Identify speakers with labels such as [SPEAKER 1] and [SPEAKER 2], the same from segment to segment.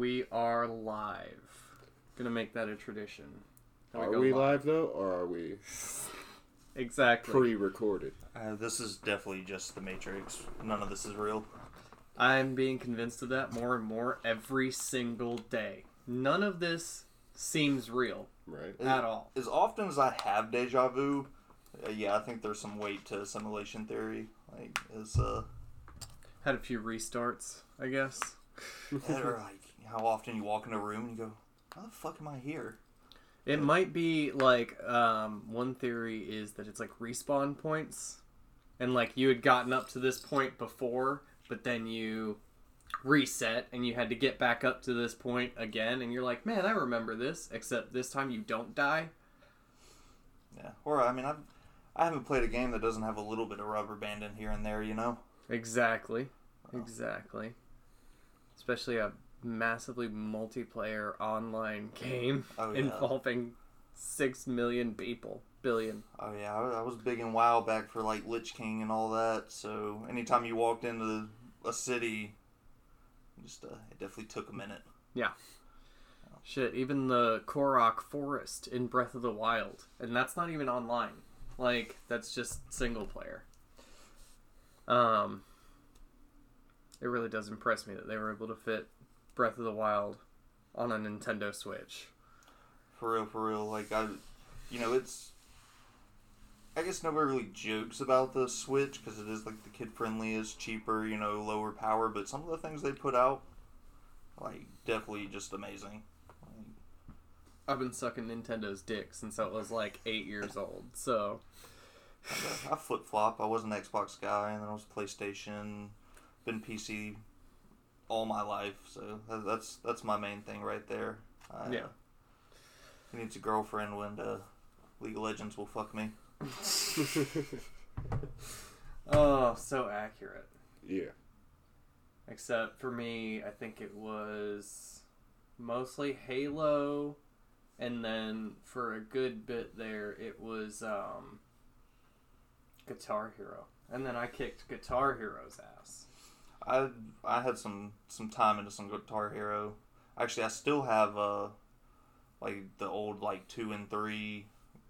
[SPEAKER 1] we are live. Gonna make that a tradition. Then
[SPEAKER 2] Are
[SPEAKER 1] go
[SPEAKER 2] we live though, or are we
[SPEAKER 1] Exactly.
[SPEAKER 2] pre-recorded?
[SPEAKER 3] Uh, this is definitely just the Matrix. None of this is real.
[SPEAKER 1] I'm being convinced of that more and more every single day. None of this seems real
[SPEAKER 2] Right.
[SPEAKER 1] at all.
[SPEAKER 3] As often as I have deja vu, uh, yeah, I think there's some weight to simulation theory. Like, is uh,
[SPEAKER 1] Had a few restarts, I guess.
[SPEAKER 3] or like how often you walk in a room and you go, "How the fuck am I here?"
[SPEAKER 1] It might be like um, one theory is that it's like respawn points, and like you had gotten up to this point before, but then you reset and you had to get back up to this point again, and you're like, man, I remember this, except this time you don't die.
[SPEAKER 3] Yeah. Or I mean, I've I haven't played a game that doesn't have a little bit of rubber band in here and there. You know.
[SPEAKER 1] Exactly, exactly. Especially a massively multiplayer online game
[SPEAKER 3] Oh, yeah.
[SPEAKER 1] involving six million people, billion.
[SPEAKER 3] Oh yeah, I, I was big in WoW back for like Lich King and all that. So anytime you walked into a city, just uh, it definitely took a minute. Yeah.
[SPEAKER 1] Shit, even the Korok Forest in Breath of the Wild, and that's not even online. Like that's just single player. Um, it really does impress me that they were able to fit Breath of the Wild on a Nintendo Switch.
[SPEAKER 3] For real, for real. Like I, you know, it's. I guess nobody really jokes about the Switch because it is like the kid friendly, is cheaper, you know, lower power. But some of the things they put out, like definitely just amazing. Like,
[SPEAKER 1] I've been sucking Nintendo's dick since I was like eight years old. So
[SPEAKER 3] I flip flop. I was an Xbox guy, and then I was PlayStation. Been PC all my life, so that's that's my main thing right there. I,
[SPEAKER 1] Yeah.
[SPEAKER 3] uh, who needs a girlfriend when uh, League of Legends will fuck me?
[SPEAKER 1] oh, so accurate.
[SPEAKER 2] yeah.
[SPEAKER 1] Except for me, I think it was mostly Halo, and then for a good bit there, it was um, Guitar Hero, and then I kicked Guitar Hero's ass.
[SPEAKER 3] I I had some some time into some Guitar Hero. Actually, I still have uh like the old like two and three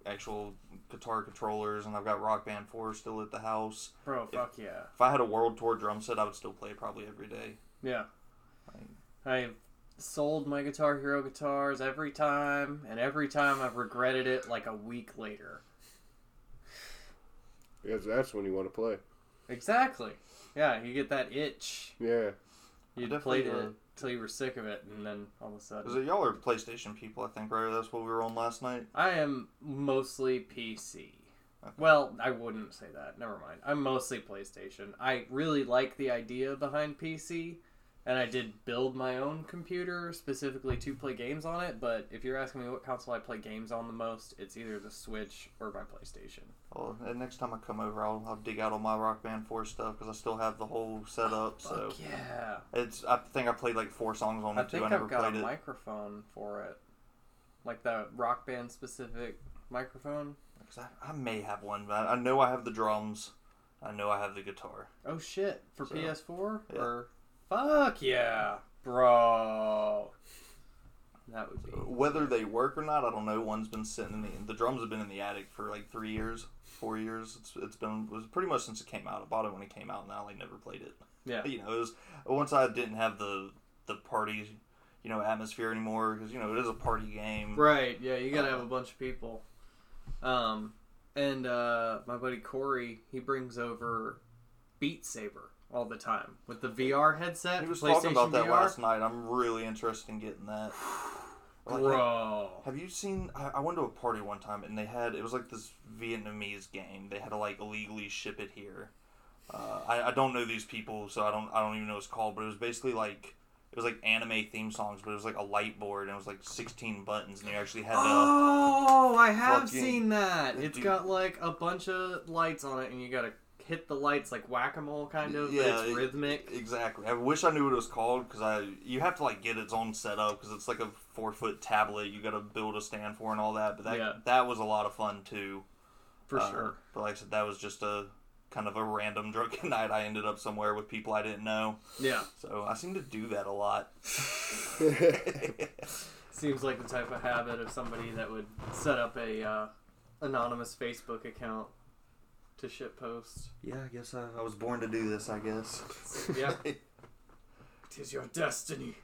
[SPEAKER 3] actual guitar controllers, and I've got Rock Band Four still at the house.
[SPEAKER 1] Bro,
[SPEAKER 3] Yeah.
[SPEAKER 1] fuck yeah,
[SPEAKER 3] If I had a World Tour drum set, I would still play probably every day.
[SPEAKER 1] yeah.
[SPEAKER 3] Like,
[SPEAKER 1] I've sold my Guitar Hero guitars every time, and every time I've regretted it like a week later.
[SPEAKER 2] Because that's when you want to play.
[SPEAKER 1] Exactly. Yeah, you get that itch.
[SPEAKER 2] Yeah.
[SPEAKER 1] You
[SPEAKER 3] Definitely,
[SPEAKER 1] played it
[SPEAKER 3] uh,
[SPEAKER 1] until you were sick of it, and then all of a sudden.
[SPEAKER 3] Is it y'all are PlayStation people? I think right. That's what we were on last night.
[SPEAKER 1] I am mostly PC.
[SPEAKER 3] Okay.
[SPEAKER 1] Well, I wouldn't say that. Never mind. I'm mostly PlayStation. I really like the idea behind PC, and I did build my own computer specifically to play games on it. But if you're asking me what console I play games on the most, it's either the Switch or my PlayStation.
[SPEAKER 3] Well, and next time I come over, I'll, I'll dig out all my Rock Band Four stuff because I still have the whole setup. so
[SPEAKER 1] Fuck yeah!
[SPEAKER 3] it's I think I played like four songs on
[SPEAKER 1] I
[SPEAKER 3] it too.
[SPEAKER 1] think
[SPEAKER 3] I never
[SPEAKER 1] I've got a
[SPEAKER 3] it.
[SPEAKER 1] microphone for it, like the Rock Band specific microphone.
[SPEAKER 3] 'Cause I, I may have one, but I know I have the drums. I know I have the guitar.
[SPEAKER 1] Oh shit! For
[SPEAKER 3] So,
[SPEAKER 1] PS4
[SPEAKER 3] yeah.
[SPEAKER 1] or fuck yeah, bro. That would be
[SPEAKER 3] Whether they work or not, I don't know. One's been sitting in the the drums have been in the attic for like three years, four years. It's it's been it was pretty much since it came out. I bought it when it came out, and I like never played it.
[SPEAKER 1] yeah.
[SPEAKER 3] You know, it was once I didn't have the the party, you know, atmosphere anymore because you know it is a party game.
[SPEAKER 1] Right. Yeah. You gotta have a
[SPEAKER 3] Uh,
[SPEAKER 1] bunch of people. Um, and uh, my buddy Corey, he brings over Beat Saber all the time with the VR headset.
[SPEAKER 3] He was talking about that
[SPEAKER 1] VR.
[SPEAKER 3] last night. I'm really interested in getting that. Like,
[SPEAKER 1] Bro.
[SPEAKER 3] Have you seen? I, I went to a party one time and they had it was like this Vietnamese game. They had to like illegally ship it here. Uh, I, I don't know these people, so I don't I don't even know what it's called. But it was basically like it was like anime theme songs, but it was like a light board and it was like 16 buttons, and you actually had to.
[SPEAKER 1] Oh, I have
[SPEAKER 3] fucking-
[SPEAKER 1] seen that. It's
[SPEAKER 3] Dude.
[SPEAKER 1] got like a bunch of lights on it, and you gotta hit the lights like whack a mole, kind of.
[SPEAKER 3] Yeah,
[SPEAKER 1] but it's
[SPEAKER 3] it-
[SPEAKER 1] rhythmic.
[SPEAKER 3] Exactly. I wish I knew what it was called because I you have to like get its own setup because it's like a four foot tablet. You got to build a stand for and all that. But that
[SPEAKER 1] Yeah.
[SPEAKER 3] that was a lot of fun too.
[SPEAKER 1] For
[SPEAKER 3] Uh,
[SPEAKER 1] sure.
[SPEAKER 3] But like I said, that was just a kind of a random drunken night. I ended up somewhere with people I didn't know.
[SPEAKER 1] Yeah.
[SPEAKER 3] So I seem to do that a lot.
[SPEAKER 1] Seems like the type of habit of somebody that would set up a uh, anonymous Facebook account to shit post.
[SPEAKER 3] Yeah, I guess I, I was born to do this. I guess.
[SPEAKER 1] Yeah. Tis your destiny.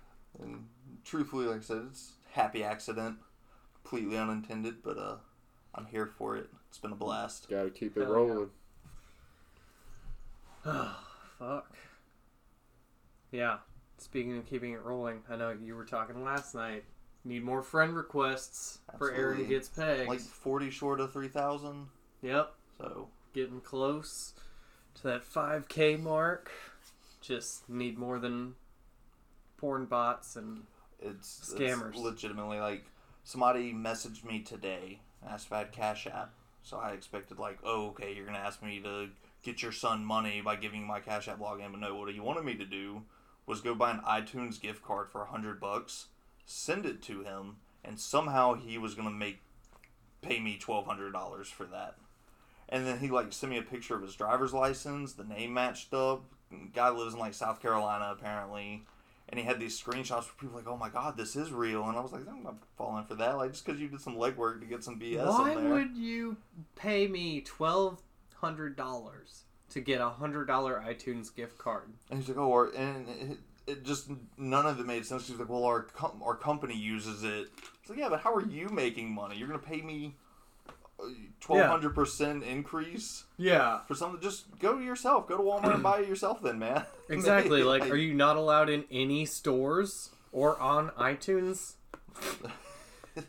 [SPEAKER 3] and truthfully, like I said, it's happy accident, completely unintended, but uh, I'm here for it. It's been a blast.
[SPEAKER 2] Gotta keep it
[SPEAKER 1] Hell yeah.
[SPEAKER 2] rolling.
[SPEAKER 1] Fuck. Yeah. Speaking of keeping it rolling, I know you were talking last night. Need more friend requests for Aaron
[SPEAKER 3] Absolutely.
[SPEAKER 1] gets pegged.
[SPEAKER 3] Like 40 short of 3,000.
[SPEAKER 1] yep.
[SPEAKER 3] So
[SPEAKER 1] Getting close to that 5k mark. Just need more than porn bots and
[SPEAKER 3] it's, it's
[SPEAKER 1] Scammers.
[SPEAKER 3] legitimately like somebody messaged me today, asked if I had Cash App. So I expected like, oh, okay, you're gonna ask me to get your son money by giving you my Cash App login, but no, what he wanted me to do was go buy an iTunes gift card for a hundred bucks, send it to him, and somehow he was gonna make pay me twelve hundred dollars for that. And then he like sent me a picture of his driver's license, the name matched up. Guy lives in like South Carolina apparently and he had these screenshots where people were like, "Oh my god, this is real," and I was like, "I'm not falling for that." Like just because you did some legwork to get some BS
[SPEAKER 1] Why would you pay me twelve hundred dollars to get a hundred dollar iTunes gift card?
[SPEAKER 3] And he's like, "Oh," or, and it, it just none of it made sense. He's like, "Well, our com- our company uses it." It's like, "Yeah, but how are you making money? You're gonna pay me twelve hundred percent increase
[SPEAKER 1] Yeah,
[SPEAKER 3] for something? Just go yourself. Go to Walmart and buy it yourself, then, man."
[SPEAKER 1] exactly. like, are you not allowed in any stores or on iTunes?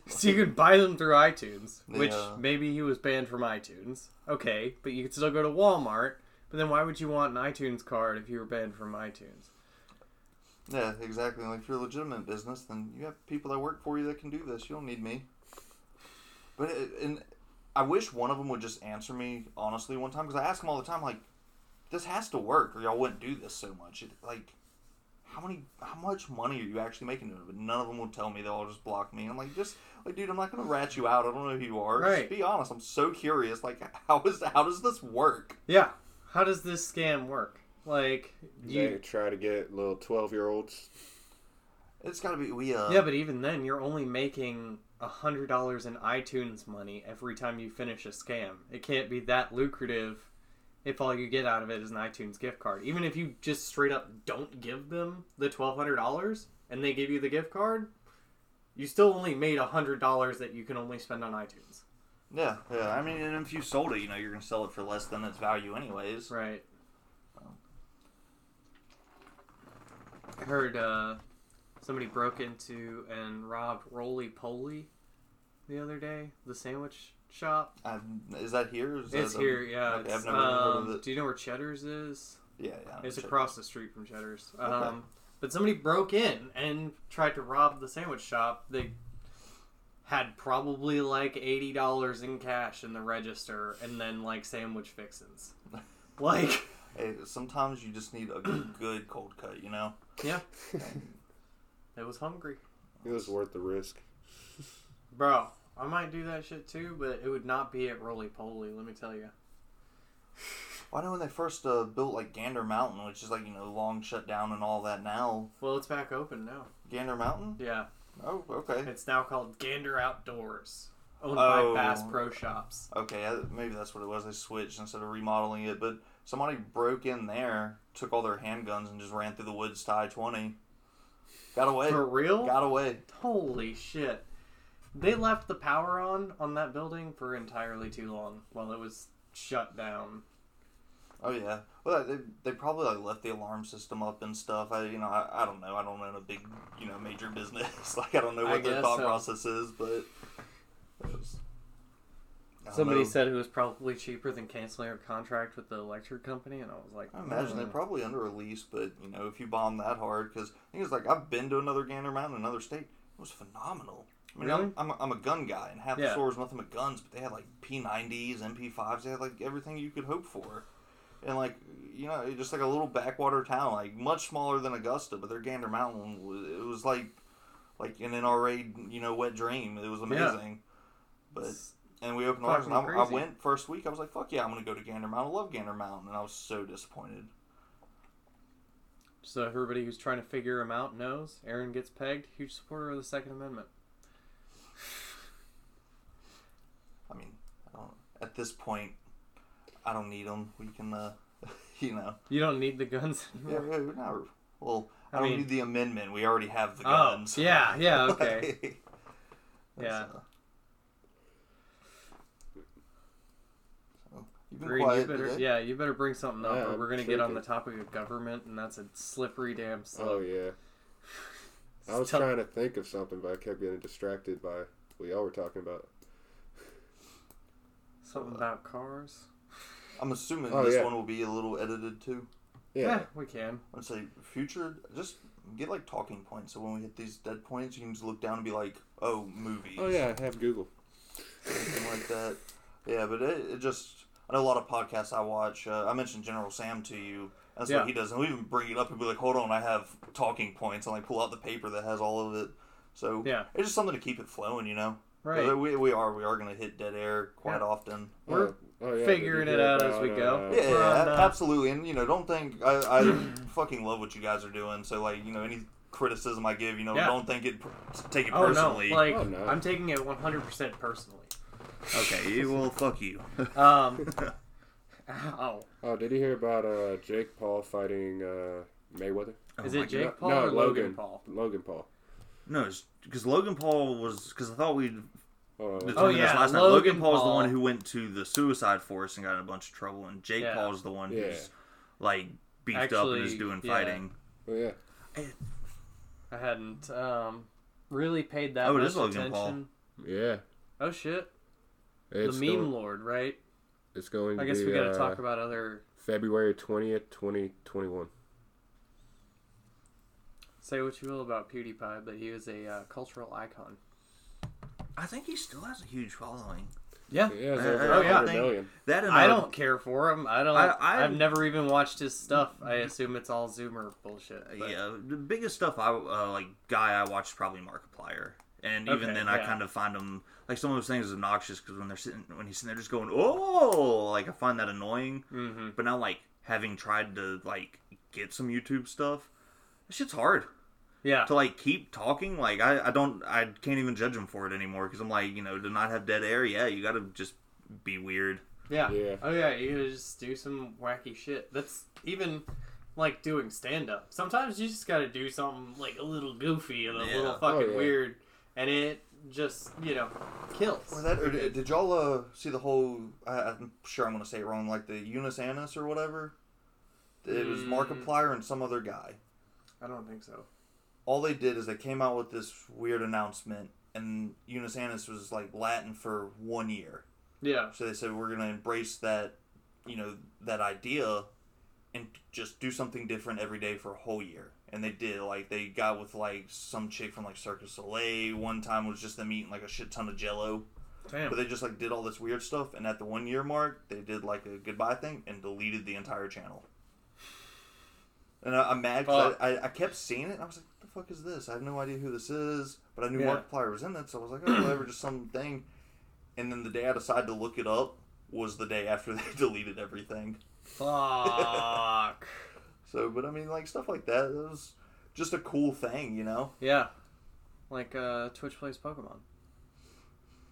[SPEAKER 1] So you could buy them through iTunes, which
[SPEAKER 3] Yeah.
[SPEAKER 1] maybe he was banned from iTunes. Okay, but you could still go to Walmart. But then why would you want an iTunes card if you were banned from iTunes?
[SPEAKER 3] Yeah, exactly. Like if you're a legitimate business, then you have people that work for you that can do this. You don't need me. But it, and I wish one of them would just answer me honestly one time because I ask them all the time, like, this has to work or y'all wouldn't do this so much. It, like, how many, how much money are you actually making doing it? But none of them will tell me. They'll all just block me. I'm like, just like, dude, I'm not gonna rat you out. I don't know who you are.
[SPEAKER 1] Right.
[SPEAKER 3] Just be honest. I'm so curious. Like, how is how does this work?
[SPEAKER 1] Yeah. How does this scam work? Like
[SPEAKER 2] They
[SPEAKER 1] you
[SPEAKER 2] try to get little twelve year olds.
[SPEAKER 3] It's got to be we. Uh,
[SPEAKER 1] Yeah, but even then you're only making a hundred dollars in iTunes money every time you finish a scam. It can't be that lucrative if all you get out of it is an iTunes gift card. Even if you just straight up don't give them the twelve hundred dollars and they give you the gift card, you still only made a hundred dollars that you can only spend on iTunes.
[SPEAKER 3] Yeah, yeah. I mean, and if you sold it, you know, you're gonna sell it for less than its value, anyways.
[SPEAKER 1] Right. I heard uh, somebody broke into and robbed Roly Poly the other day, the sandwich shop.
[SPEAKER 3] i is that here? Is
[SPEAKER 1] It's
[SPEAKER 3] that
[SPEAKER 1] here, yeah.
[SPEAKER 3] Okay,
[SPEAKER 1] it's,
[SPEAKER 3] I've never heard
[SPEAKER 1] um,
[SPEAKER 3] of it.
[SPEAKER 1] Do you know where Cheddar's is?
[SPEAKER 3] Yeah, yeah.
[SPEAKER 1] It's
[SPEAKER 3] check.
[SPEAKER 1] across the street from Cheddar's. Um,
[SPEAKER 3] Okay.
[SPEAKER 1] But somebody broke in and tried to rob the sandwich shop. They had probably like eighty dollars in cash in the register, and then like sandwich fixins. Like,
[SPEAKER 3] Hey, sometimes you just need a good cold cut, you know.
[SPEAKER 1] yeah, it was hungry.
[SPEAKER 2] It was worth the risk.
[SPEAKER 1] Bro, I might do that shit too, but it would not be at Roly Poly, let me tell you.
[SPEAKER 3] Well, I know when they first uh, built like Gander Mountain, which is like you know long shut down and all that now.
[SPEAKER 1] Well, it's back open now.
[SPEAKER 3] Gander Mountain?
[SPEAKER 1] Yeah,
[SPEAKER 3] Oh, okay.
[SPEAKER 1] it's now called Gander Outdoors, owned
[SPEAKER 3] Oh.
[SPEAKER 1] by Bass Pro Shops.
[SPEAKER 3] Okay, uh, maybe that's what it was. They switched instead of remodeling it, but somebody broke in there, took all their handguns, and just ran through the woods to I twenty. Got away.
[SPEAKER 1] For real?
[SPEAKER 3] Got away.
[SPEAKER 1] Holy shit. They left the power on on that building for entirely too long while it was shut down.
[SPEAKER 3] Oh yeah. Well, they, they probably like left the alarm system up and stuff. I you know I, I don't know. I don't run a big you know major business. like I don't know
[SPEAKER 1] I
[SPEAKER 3] what their thought
[SPEAKER 1] so.
[SPEAKER 3] process is, but it was, I don't
[SPEAKER 1] Somebody
[SPEAKER 3] know.
[SPEAKER 1] said it was probably cheaper than canceling our contract with the electric company, and I was like,
[SPEAKER 3] I imagine they're
[SPEAKER 1] "Mm."
[SPEAKER 3] probably under a lease, but you know if you bomb that hard, because thing is like I've been to another Gander Mountain, another state. It was phenomenal. I mean,
[SPEAKER 1] Really?
[SPEAKER 3] I'm, I'm, a, I'm a gun guy, and half the
[SPEAKER 1] Yeah.
[SPEAKER 3] store was nothing but guns. But they had like P90s, MP5s. They had like everything you could hope for, and like you know, just like a little backwater town, like much smaller than Augusta. But their Gander Mountain, was, it was like like an NRA, you know, wet dream. It was
[SPEAKER 1] Yeah.
[SPEAKER 3] amazing. But and we opened ours, and I, I
[SPEAKER 1] crazy.
[SPEAKER 3] went first week. I was like, "Fuck yeah, I'm gonna go to Gander Mountain. I love Gander Mountain," and I was so disappointed.
[SPEAKER 1] So everybody who's trying to figure him out knows Aaron gets pegged. Huge supporter of the Second Amendment.
[SPEAKER 3] I mean, I don't, at this point, I don't need them. We can, uh, you know,
[SPEAKER 1] You don't need the guns
[SPEAKER 3] yeah,
[SPEAKER 1] anymore.
[SPEAKER 3] yeah, not, well, I,
[SPEAKER 1] I
[SPEAKER 3] don't
[SPEAKER 1] mean-
[SPEAKER 3] need the amendment. We already have the
[SPEAKER 1] Oh,
[SPEAKER 3] guns.
[SPEAKER 1] yeah, yeah, okay. Yeah.
[SPEAKER 3] uh, so, you've been
[SPEAKER 1] Greene, you better,
[SPEAKER 3] today.
[SPEAKER 1] yeah, you better bring something up,
[SPEAKER 2] Yeah,
[SPEAKER 1] or we're gonna get on the
[SPEAKER 2] thinking.
[SPEAKER 1] topic of government, and that's a slippery damn oh, slope.
[SPEAKER 2] Oh yeah. I was
[SPEAKER 1] Tell-
[SPEAKER 2] trying to think of something, but I kept getting distracted by what y'all were talking about.
[SPEAKER 1] Something about cars.
[SPEAKER 3] I'm assuming
[SPEAKER 2] Oh,
[SPEAKER 3] this
[SPEAKER 2] yeah.
[SPEAKER 3] one will be a little edited too.
[SPEAKER 2] Yeah.
[SPEAKER 1] we can.
[SPEAKER 3] I'd say future, just get like talking points. So when we hit these dead points, you can just look down and be like, "Oh, movies."
[SPEAKER 2] Oh yeah, I have Google.
[SPEAKER 3] Something like that. Yeah, but it, it just I know a lot of podcasts I watch. Uh, I mentioned General Sam to you. That's
[SPEAKER 1] Yeah.
[SPEAKER 3] what he does, and we even bring it up and be like, "Hold on, I have talking points," and like pull out the paper that has all of it. So
[SPEAKER 1] Yeah.
[SPEAKER 3] it's just something to keep it flowing, you know.
[SPEAKER 1] Right.
[SPEAKER 3] We, we are we are gonna hit dead air quite
[SPEAKER 1] Yeah.
[SPEAKER 3] often.
[SPEAKER 1] We're
[SPEAKER 2] oh, yeah,
[SPEAKER 1] figuring it out as we go.
[SPEAKER 3] Yeah, yeah,
[SPEAKER 1] on, uh,
[SPEAKER 3] absolutely. And you know, don't think I, I fucking love what you guys are doing. So like, you know, any criticism I give, you know,
[SPEAKER 1] Yeah.
[SPEAKER 3] don't think it take it
[SPEAKER 1] Oh no,
[SPEAKER 3] personally.
[SPEAKER 1] like
[SPEAKER 2] Oh, no.
[SPEAKER 1] I'm taking it 100% personally.
[SPEAKER 3] Okay, well, fuck you.
[SPEAKER 1] Um, ow.
[SPEAKER 2] Oh, did you hear about uh, Jake Paul fighting uh, Mayweather?
[SPEAKER 1] Is
[SPEAKER 3] Oh my
[SPEAKER 1] it Jake
[SPEAKER 2] No,
[SPEAKER 1] Paul
[SPEAKER 2] no,
[SPEAKER 1] or Logan, Paul?
[SPEAKER 2] Logan Paul.
[SPEAKER 3] No, because Logan Paul was because I thought we'd
[SPEAKER 2] Oh,
[SPEAKER 3] determined
[SPEAKER 1] Oh,
[SPEAKER 3] this
[SPEAKER 1] yeah,
[SPEAKER 3] last night.
[SPEAKER 1] Logan
[SPEAKER 3] Paul Paul's the one who went to the suicide forest and got in a bunch of trouble, and Jake
[SPEAKER 1] Yeah.
[SPEAKER 3] Paul's the one
[SPEAKER 2] Yeah.
[SPEAKER 3] who's like beefed up and is doing
[SPEAKER 1] yeah.
[SPEAKER 3] fighting.
[SPEAKER 2] oh yeah.
[SPEAKER 1] I hadn't um, really paid that
[SPEAKER 3] Oh, it
[SPEAKER 1] much
[SPEAKER 3] is Logan Paul.
[SPEAKER 1] attention.
[SPEAKER 2] Yeah.
[SPEAKER 1] Oh shit,
[SPEAKER 2] It's
[SPEAKER 1] the meme
[SPEAKER 2] going,
[SPEAKER 1] lord, right?
[SPEAKER 2] It's going to
[SPEAKER 1] I guess
[SPEAKER 2] be
[SPEAKER 1] we gotta
[SPEAKER 2] uh,
[SPEAKER 1] talk about other.
[SPEAKER 2] February twentieth, twenty twenty one.
[SPEAKER 1] Say what you will about PewDiePie, but he was a uh, cultural icon.
[SPEAKER 3] I think he still has a huge following.
[SPEAKER 1] Yeah,
[SPEAKER 2] Yeah, it's
[SPEAKER 3] I-
[SPEAKER 1] oh, yeah.
[SPEAKER 2] 100 million.
[SPEAKER 3] That
[SPEAKER 1] I don't care for him. I don't.
[SPEAKER 3] I-
[SPEAKER 1] I,
[SPEAKER 3] I-
[SPEAKER 1] have never even watched his stuff. I assume it's all Zoomer bullshit. but-
[SPEAKER 3] Yeah, the biggest stuff I uh, like guy I watched is probably Markiplier, and even
[SPEAKER 1] Okay,
[SPEAKER 3] then I kind of find him like some of those things is obnoxious because when they're sitting when he's sitting there just going oh like I find that annoying.
[SPEAKER 1] Mhm.
[SPEAKER 3] But now like having tried to like get some YouTube stuff, that shit's hard.
[SPEAKER 1] Yeah.
[SPEAKER 3] to like keep talking like I, I don't i can't even judge him for it anymore because i'm like you know to not have dead air yeah you gotta just be weird
[SPEAKER 1] Yeah.
[SPEAKER 2] Yeah.
[SPEAKER 1] Oh yeah, you gotta just do some wacky shit. That's even like doing stand up. Sometimes you just gotta do something like a little goofy and a
[SPEAKER 3] Yeah.
[SPEAKER 1] little
[SPEAKER 3] Oh,
[SPEAKER 1] fucking
[SPEAKER 2] yeah.
[SPEAKER 1] weird, and it just you know kills.
[SPEAKER 3] or that or did, did y'all uh, see the whole I, i'm sure i'm gonna say it wrong like the Unus Annus or whatever it was
[SPEAKER 1] Mm.
[SPEAKER 3] markiplier and some other guy
[SPEAKER 1] I don't think so.
[SPEAKER 3] all they did is they came out with this weird announcement and Unus Annus was like latin for one year
[SPEAKER 1] Yeah.
[SPEAKER 3] So they said we're gonna embrace that, you know, that idea, and just do something different every day for a whole year. And they did. Like they got with like some chick from like Cirque du Soleil. One time was just them eating like a shit ton of Jello.
[SPEAKER 1] Damn.
[SPEAKER 3] But they just like did all this weird stuff. And at the one year mark, they did like a goodbye thing and deleted the entire channel. And I, I'm mad because. I, I, I kept seeing it. and I was like, "What the fuck is this? I have no idea who this is." But I knew
[SPEAKER 1] Yeah.
[SPEAKER 3] Markiplier was in it, so I was like, "Oh, whatever, just something." And then the day I decided to look it up was the day after they deleted everything.
[SPEAKER 1] Fuck.
[SPEAKER 3] So, but I mean, like stuff like that it was just a cool thing, you know.
[SPEAKER 1] yeah. Like uh, Twitch plays Pokemon.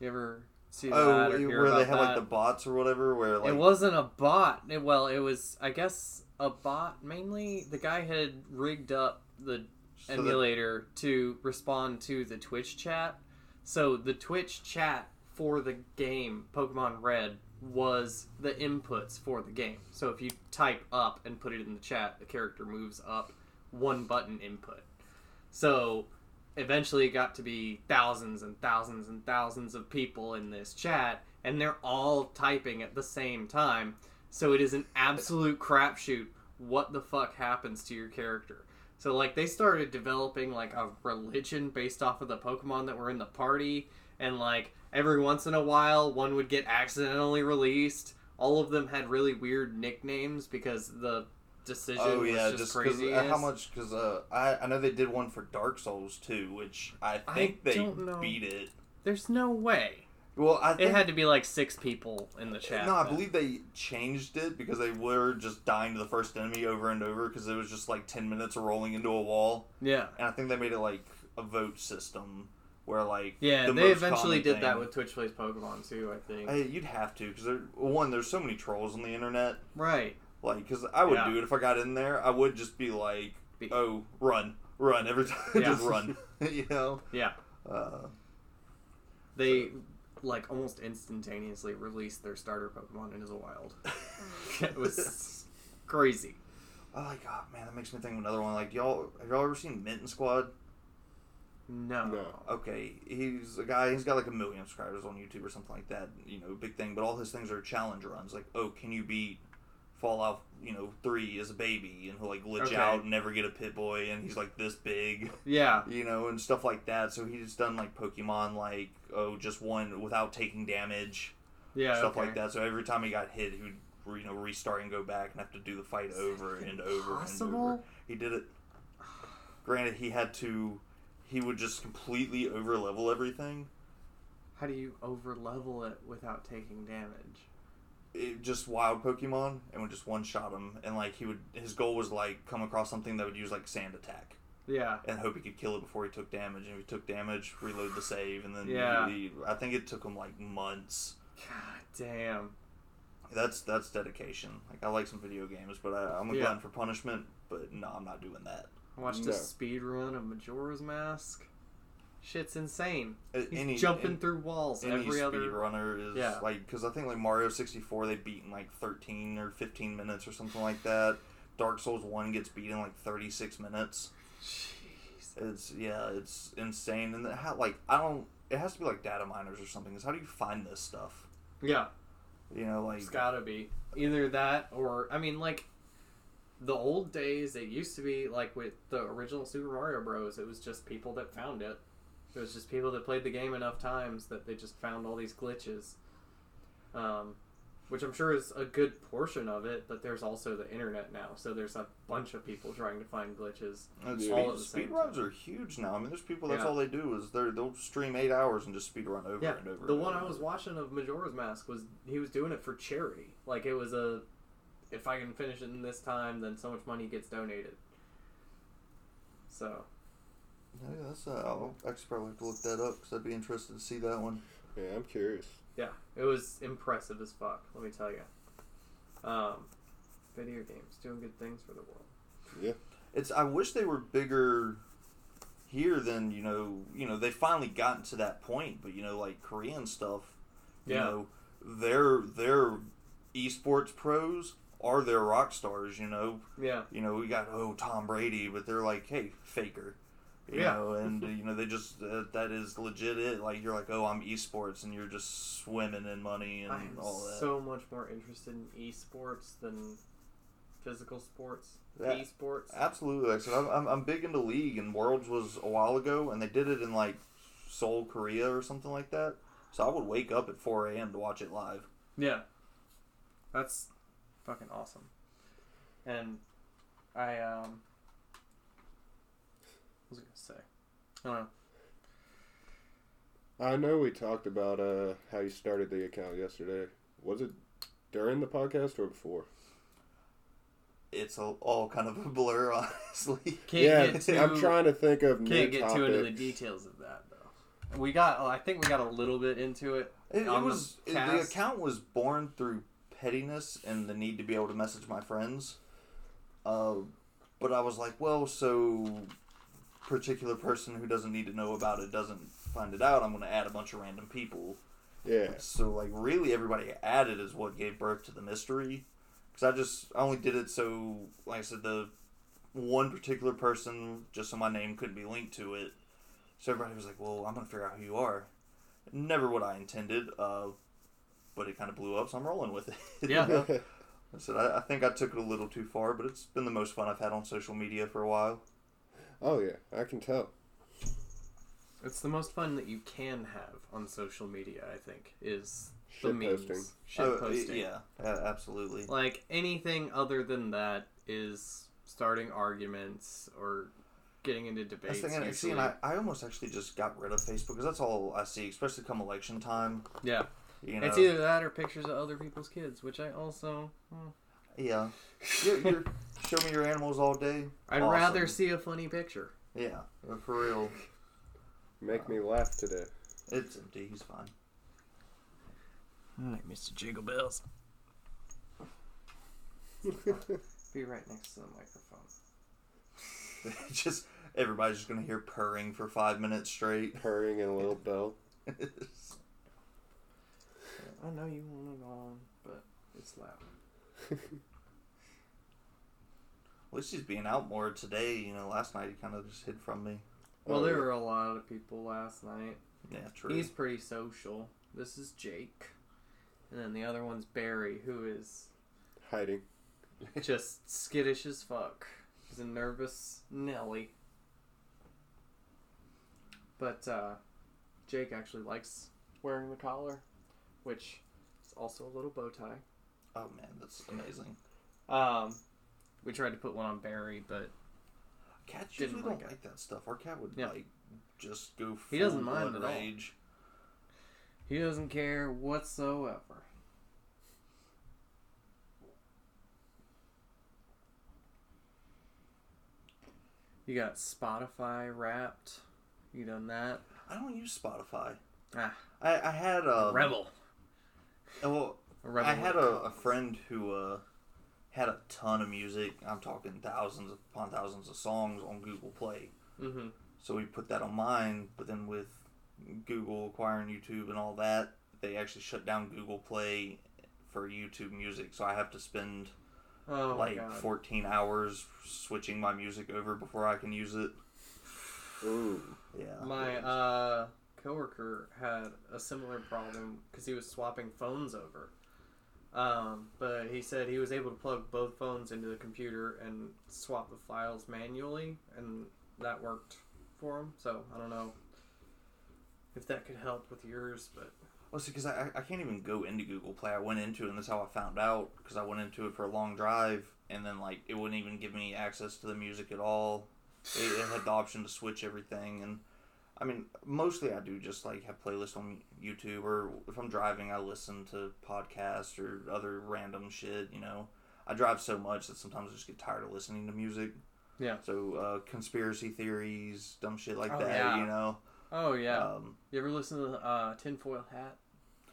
[SPEAKER 1] You ever see that
[SPEAKER 3] Oh,
[SPEAKER 1] or hear
[SPEAKER 3] where they have
[SPEAKER 1] that?
[SPEAKER 3] like the bots or whatever, where like
[SPEAKER 1] it wasn't a bot. It, well, it was, I guess, a bot mainly. The guy had rigged up the
[SPEAKER 3] so that-
[SPEAKER 1] emulator to respond to the Twitch chat. So the Twitch chat for the game Pokemon Red was the inputs for the game. So if you type up and put it in the chat, the character moves up one button input. So eventually it got to be thousands and thousands and thousands of people in this chat and they're all typing at the same time. So it is an absolute crapshoot what the fuck happens to your character. So like they started developing like a religion based off of the Pokemon that were in the party and like every once in a while one would get accidentally released. All of them had really weird nicknames because the decision
[SPEAKER 3] Oh
[SPEAKER 1] was
[SPEAKER 3] yeah,
[SPEAKER 1] just,
[SPEAKER 3] just
[SPEAKER 1] crazy.
[SPEAKER 3] how much? Because uh, I I know they did one for Dark Souls too, which I
[SPEAKER 1] I
[SPEAKER 3] think they beat it.
[SPEAKER 1] There's no way.
[SPEAKER 3] Well, I think, It
[SPEAKER 1] had to be like six people in the chat.
[SPEAKER 3] no, I believe they changed it because they were just dying to the first enemy over and over because it was just like ten minutes of rolling into a wall,
[SPEAKER 1] Yeah.
[SPEAKER 3] and I think they made it like a vote system where like
[SPEAKER 1] Yeah,
[SPEAKER 3] the
[SPEAKER 1] they eventually did that with Twitch Plays Pokemon too, I think.
[SPEAKER 3] Hey, you'd have to because one, there's so many trolls on the internet.
[SPEAKER 1] right.
[SPEAKER 3] Like, because I would
[SPEAKER 1] Yeah.
[SPEAKER 3] do it if I got in there. I would just be like, "Oh, run, run!" Every time,
[SPEAKER 1] Yeah.
[SPEAKER 3] just run. you know.
[SPEAKER 1] Yeah.
[SPEAKER 3] Uh,
[SPEAKER 1] They like almost instantaneously released their starter Pokemon into the wild. it was crazy.
[SPEAKER 3] oh my god, man, that makes me think of another one. Like, y'all, have y'all ever seen Mitten Squad?
[SPEAKER 1] No.
[SPEAKER 2] No.
[SPEAKER 3] Okay, he's a guy. He's got like a million subscribers on YouTube or something like that. You know, big thing. But all his things are challenge runs. Like, oh, can you beat Fallout? You know, three as a baby, and he'll like glitch
[SPEAKER 1] Okay.
[SPEAKER 3] out and never get a Pip-Boy, and he's like this big.
[SPEAKER 1] Yeah.
[SPEAKER 3] you know, and stuff like that. So he's done like Pokemon, like oh, just one without taking damage,
[SPEAKER 1] Yeah.
[SPEAKER 3] stuff
[SPEAKER 1] okay.
[SPEAKER 3] like that. So every time he got hit, he would you know restart and go back and have to do the fight over and over and over. He did it. Granted, he had to. He would just completely overlevel everything.
[SPEAKER 1] How do you overlevel it without taking damage?
[SPEAKER 3] It, just wild Pokemon and would just one shot him. And like he would, his goal was like come across something that would use like Sand Attack.
[SPEAKER 1] Yeah.
[SPEAKER 3] and hope he could kill it before he took damage. And if he took damage, reload the save, and then
[SPEAKER 1] Yeah.
[SPEAKER 3] he- I think it took him like months.
[SPEAKER 1] God damn.
[SPEAKER 3] That's that's dedication. Like I like some video games, but I, I'm a
[SPEAKER 1] Yeah.
[SPEAKER 3] glutton for punishment. But no, I'm not doing that.
[SPEAKER 1] I watched
[SPEAKER 2] No.
[SPEAKER 1] a speed run of Majora's Mask. Shit's insane.
[SPEAKER 3] Uh,
[SPEAKER 1] He's
[SPEAKER 3] any-
[SPEAKER 1] jumping
[SPEAKER 3] any-
[SPEAKER 1] through walls
[SPEAKER 3] Any
[SPEAKER 1] every other.
[SPEAKER 3] speedrunner is
[SPEAKER 1] Yeah.
[SPEAKER 3] like because I think like Mario 64 they beat in like 13 or 15 minutes or something like that. Dark Souls one gets beat in like 36 minutes.
[SPEAKER 1] Jeez.
[SPEAKER 3] It's yeah, it's insane. And how like I don't. It has to be like data miners or something. Is how do you find this stuff?
[SPEAKER 1] Yeah.
[SPEAKER 3] You know, like
[SPEAKER 1] It's gotta be either that or I mean, like the old days. It used to be like with the original Super Mario Bros. It was just people that found it. It was just people that played the game enough times that they just found all these glitches. Um, which I'm sure is a good portion of it, but there's also the internet now, so there's a bunch of people trying to find glitches.
[SPEAKER 3] And speed, runs are huge now. I mean, there's people that's
[SPEAKER 1] Yeah.
[SPEAKER 3] all they do is they they'll stream eight hours and just speed run over
[SPEAKER 1] Yeah,
[SPEAKER 3] and over.
[SPEAKER 1] the
[SPEAKER 3] and
[SPEAKER 1] one I was watching of Majora's Mask was he was doing it for charity. Like it was a, if I can finish it in this time, then so much money gets donated. So
[SPEAKER 3] Yeah, that's. Uh, I'll actually probably have to look that up because I'd be interested to see that one.
[SPEAKER 2] Yeah, I'm curious.
[SPEAKER 1] yeah, it was impressive as fuck. Let me tell you. Um, video games doing good things for the world.
[SPEAKER 2] Yeah.
[SPEAKER 3] It's. I wish they were bigger here than you know. You know, they finally gotten to that point, but you know, like Korean stuff. You
[SPEAKER 1] Yeah.
[SPEAKER 3] know, their their esports pros are their rock stars. You know,
[SPEAKER 1] Yeah,
[SPEAKER 3] you know, we got oh Tom Brady, but they're like, hey, faker. You
[SPEAKER 1] Yeah.
[SPEAKER 3] know, and you know they just uh, that is legit. It like you're like, oh, I'm esports, and you're just swimming in money and
[SPEAKER 1] I'm
[SPEAKER 3] all that.
[SPEAKER 1] so much more interested in esports than physical sports.
[SPEAKER 3] Yeah.
[SPEAKER 1] Esports.
[SPEAKER 3] Absolutely, like I I'm, I'm big into League, and Worlds was a while ago, and they did it in like Seoul, Korea, or something like that. So I would wake up at 4 a.m. to watch it live.
[SPEAKER 1] Yeah. That's fucking awesome. And I um what was I gonna say? I don't know.
[SPEAKER 2] I know we talked about uh, how you started the account yesterday. Was it during the podcast or before?
[SPEAKER 3] It's a, all kind of a blur, honestly.
[SPEAKER 1] Can't
[SPEAKER 2] yeah,
[SPEAKER 1] get too
[SPEAKER 2] I'm trying to think of
[SPEAKER 1] can't
[SPEAKER 2] new
[SPEAKER 1] get too into the details of that though. We got I think we got a little bit into it.
[SPEAKER 3] It, it
[SPEAKER 1] On the
[SPEAKER 3] was the
[SPEAKER 1] cast?
[SPEAKER 3] account was born through pettiness and the need to be able to message my friends. Uh, but I was like, well, so particular person who doesn't need to know about it doesn't find it out. I'm going to add a bunch of random people.
[SPEAKER 2] Yeah,
[SPEAKER 3] So like, really, everybody added is what gave birth to the mystery. Because I just I only did it so, like I said, the one particular person, just so my name couldn't be linked to it. So everybody was like, well, I'm going to figure out who you are. Never what I intended, uh, but it kind of blew up, so I'm rolling with it.
[SPEAKER 1] Yeah.
[SPEAKER 3] You know? I said I, I think I took it a little too far, but it's been the most fun I've had on social media for a while.
[SPEAKER 2] oh yeah, I can tell.
[SPEAKER 1] It's the most fun that you can have on social media, I think, is the
[SPEAKER 2] Shit
[SPEAKER 1] memes.
[SPEAKER 2] posting.
[SPEAKER 1] Shit
[SPEAKER 3] Oh,
[SPEAKER 1] posting.
[SPEAKER 3] Yeah, absolutely.
[SPEAKER 1] Like anything other than that is starting arguments or getting into
[SPEAKER 3] That's
[SPEAKER 1] debates.
[SPEAKER 3] the thing. and- See, and I, I almost actually just got rid of Facebook because that's all I see, especially come election time.
[SPEAKER 1] yeah,
[SPEAKER 3] You know,
[SPEAKER 1] it's either that or pictures of other people's kids, which I also. hmm.
[SPEAKER 3] yeah. You're, you're, show me your animals all day.
[SPEAKER 1] I'd
[SPEAKER 3] Awesome.
[SPEAKER 1] rather see a funny picture.
[SPEAKER 3] Yeah, for real.
[SPEAKER 2] Make me laugh today.
[SPEAKER 3] It's empty. He's fine.
[SPEAKER 1] All right, Mr. Jiggle Bells. Be right next to the microphone.
[SPEAKER 3] just everybody's just gonna hear purring for five minutes straight.
[SPEAKER 2] Purring and a little bell.
[SPEAKER 1] I know you want to go on, but it's loud.
[SPEAKER 3] well, least he's being out more today. You know, last night he kind of just hid from me.
[SPEAKER 1] Well, there were a lot of people last night.
[SPEAKER 3] Yeah, true.
[SPEAKER 1] He's pretty social. This is Jake. And then the other one's Barry, who is
[SPEAKER 2] Hiding.
[SPEAKER 1] just skittish as fuck. He's a nervous Nelly. But uh, Jake actually likes wearing the collar, which is also a little bow tie.
[SPEAKER 3] Oh man, that's amazing.
[SPEAKER 1] Um, we tried to put one on Barry, but
[SPEAKER 3] Cats
[SPEAKER 1] Didn't
[SPEAKER 3] usually
[SPEAKER 1] like
[SPEAKER 3] don't
[SPEAKER 1] it.
[SPEAKER 3] like that stuff. Our cat would
[SPEAKER 1] Yeah.
[SPEAKER 3] like just go.
[SPEAKER 1] He doesn't mind at all.
[SPEAKER 3] rage.
[SPEAKER 1] he doesn't care whatsoever. You got Spotify Wrapped. You done that?
[SPEAKER 3] I don't use Spotify.
[SPEAKER 1] Ah,
[SPEAKER 3] I, I had um,
[SPEAKER 1] rebel.
[SPEAKER 3] Well,
[SPEAKER 1] rebel
[SPEAKER 3] I had a,
[SPEAKER 1] a
[SPEAKER 3] a friend who uh, had a ton of music. I'm talking thousands upon thousands of songs on Google Play.
[SPEAKER 1] Mm-hmm.
[SPEAKER 3] So we put that on mine, but then with Google acquiring YouTube and all that, they actually shut down Google Play for YouTube Music. So I have to spend
[SPEAKER 1] Oh
[SPEAKER 3] like
[SPEAKER 1] god.
[SPEAKER 3] 14 hours switching my music over before I can use it.
[SPEAKER 2] Ooh.
[SPEAKER 3] Yeah.
[SPEAKER 1] My uh, coworker had a similar problem because he was swapping phones over. Um, but he said he was able to plug both phones into the computer and swap the files manually, and that worked for him. So I don't know if that could help with yours, but
[SPEAKER 3] Well, see, because I, I can't even go into Google Play. I went into it, and that's how I found out. Because I went into it for a long drive, and then like it wouldn't even give me access to the music at all. It, it had the option to switch everything, and I mean, mostly I do just like have playlists on YouTube, or if I'm driving, I listen to podcasts or other random shit. You know, I drive so much that sometimes I just get tired of listening to music.
[SPEAKER 1] Yeah.
[SPEAKER 3] So uh, conspiracy theories, dumb shit like
[SPEAKER 1] Oh,
[SPEAKER 3] that.
[SPEAKER 1] yeah.
[SPEAKER 3] You know.
[SPEAKER 1] oh yeah,
[SPEAKER 3] Um,
[SPEAKER 1] you ever listen to the uh, Tinfoil Hat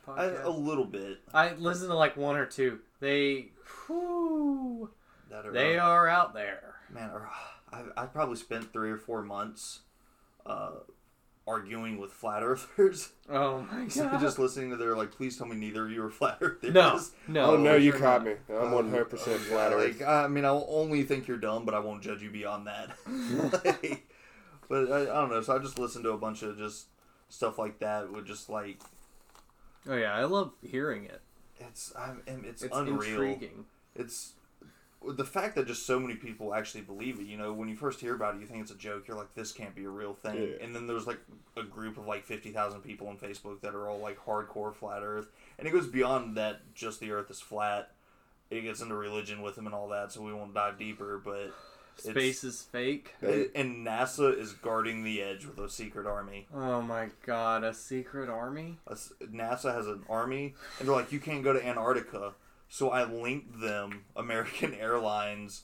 [SPEAKER 3] I,
[SPEAKER 1] podcast?
[SPEAKER 3] a little bit.
[SPEAKER 1] I listen to like one or two. They, whew,
[SPEAKER 3] That are,
[SPEAKER 1] they are out there.
[SPEAKER 3] man, I I probably spent three or four months uh, arguing with flat earthers.
[SPEAKER 1] Oh my
[SPEAKER 3] So
[SPEAKER 1] god!
[SPEAKER 3] just listening to their like, please tell me neither of you are flat earthers.
[SPEAKER 1] no, no.
[SPEAKER 2] Oh, no, you
[SPEAKER 1] sure
[SPEAKER 2] caught
[SPEAKER 1] not.
[SPEAKER 2] me. I'm uh, 100% flat
[SPEAKER 3] Yeah,
[SPEAKER 2] earth.
[SPEAKER 3] Like, I mean, I'll only think you're dumb, but I won't judge you beyond that. Like, but I, I don't know. So I just listened to a bunch of just stuff like that. With just like,
[SPEAKER 1] Oh yeah, I love hearing it.
[SPEAKER 3] it's I'm, it's,
[SPEAKER 1] It's
[SPEAKER 3] unreal.
[SPEAKER 1] intriguing.
[SPEAKER 3] it's the fact that just so many people actually believe it. You know, when you first hear about it, you think it's a joke. You're like, this can't be a real thing.
[SPEAKER 2] Yeah.
[SPEAKER 3] And then there's like a group of like fifty thousand people on Facebook that are all like hardcore flat Earth, and it goes beyond that. Just the Earth is flat. It gets into religion with them and all that, so we won't dive deeper. But
[SPEAKER 1] Space is fake.
[SPEAKER 2] Hey.
[SPEAKER 3] and NASA is guarding the edge with a secret army.
[SPEAKER 1] Oh my god, a secret army?
[SPEAKER 3] A s- NASA has an army, and they're like, you can't go to Antarctica. So I linked them American Airlines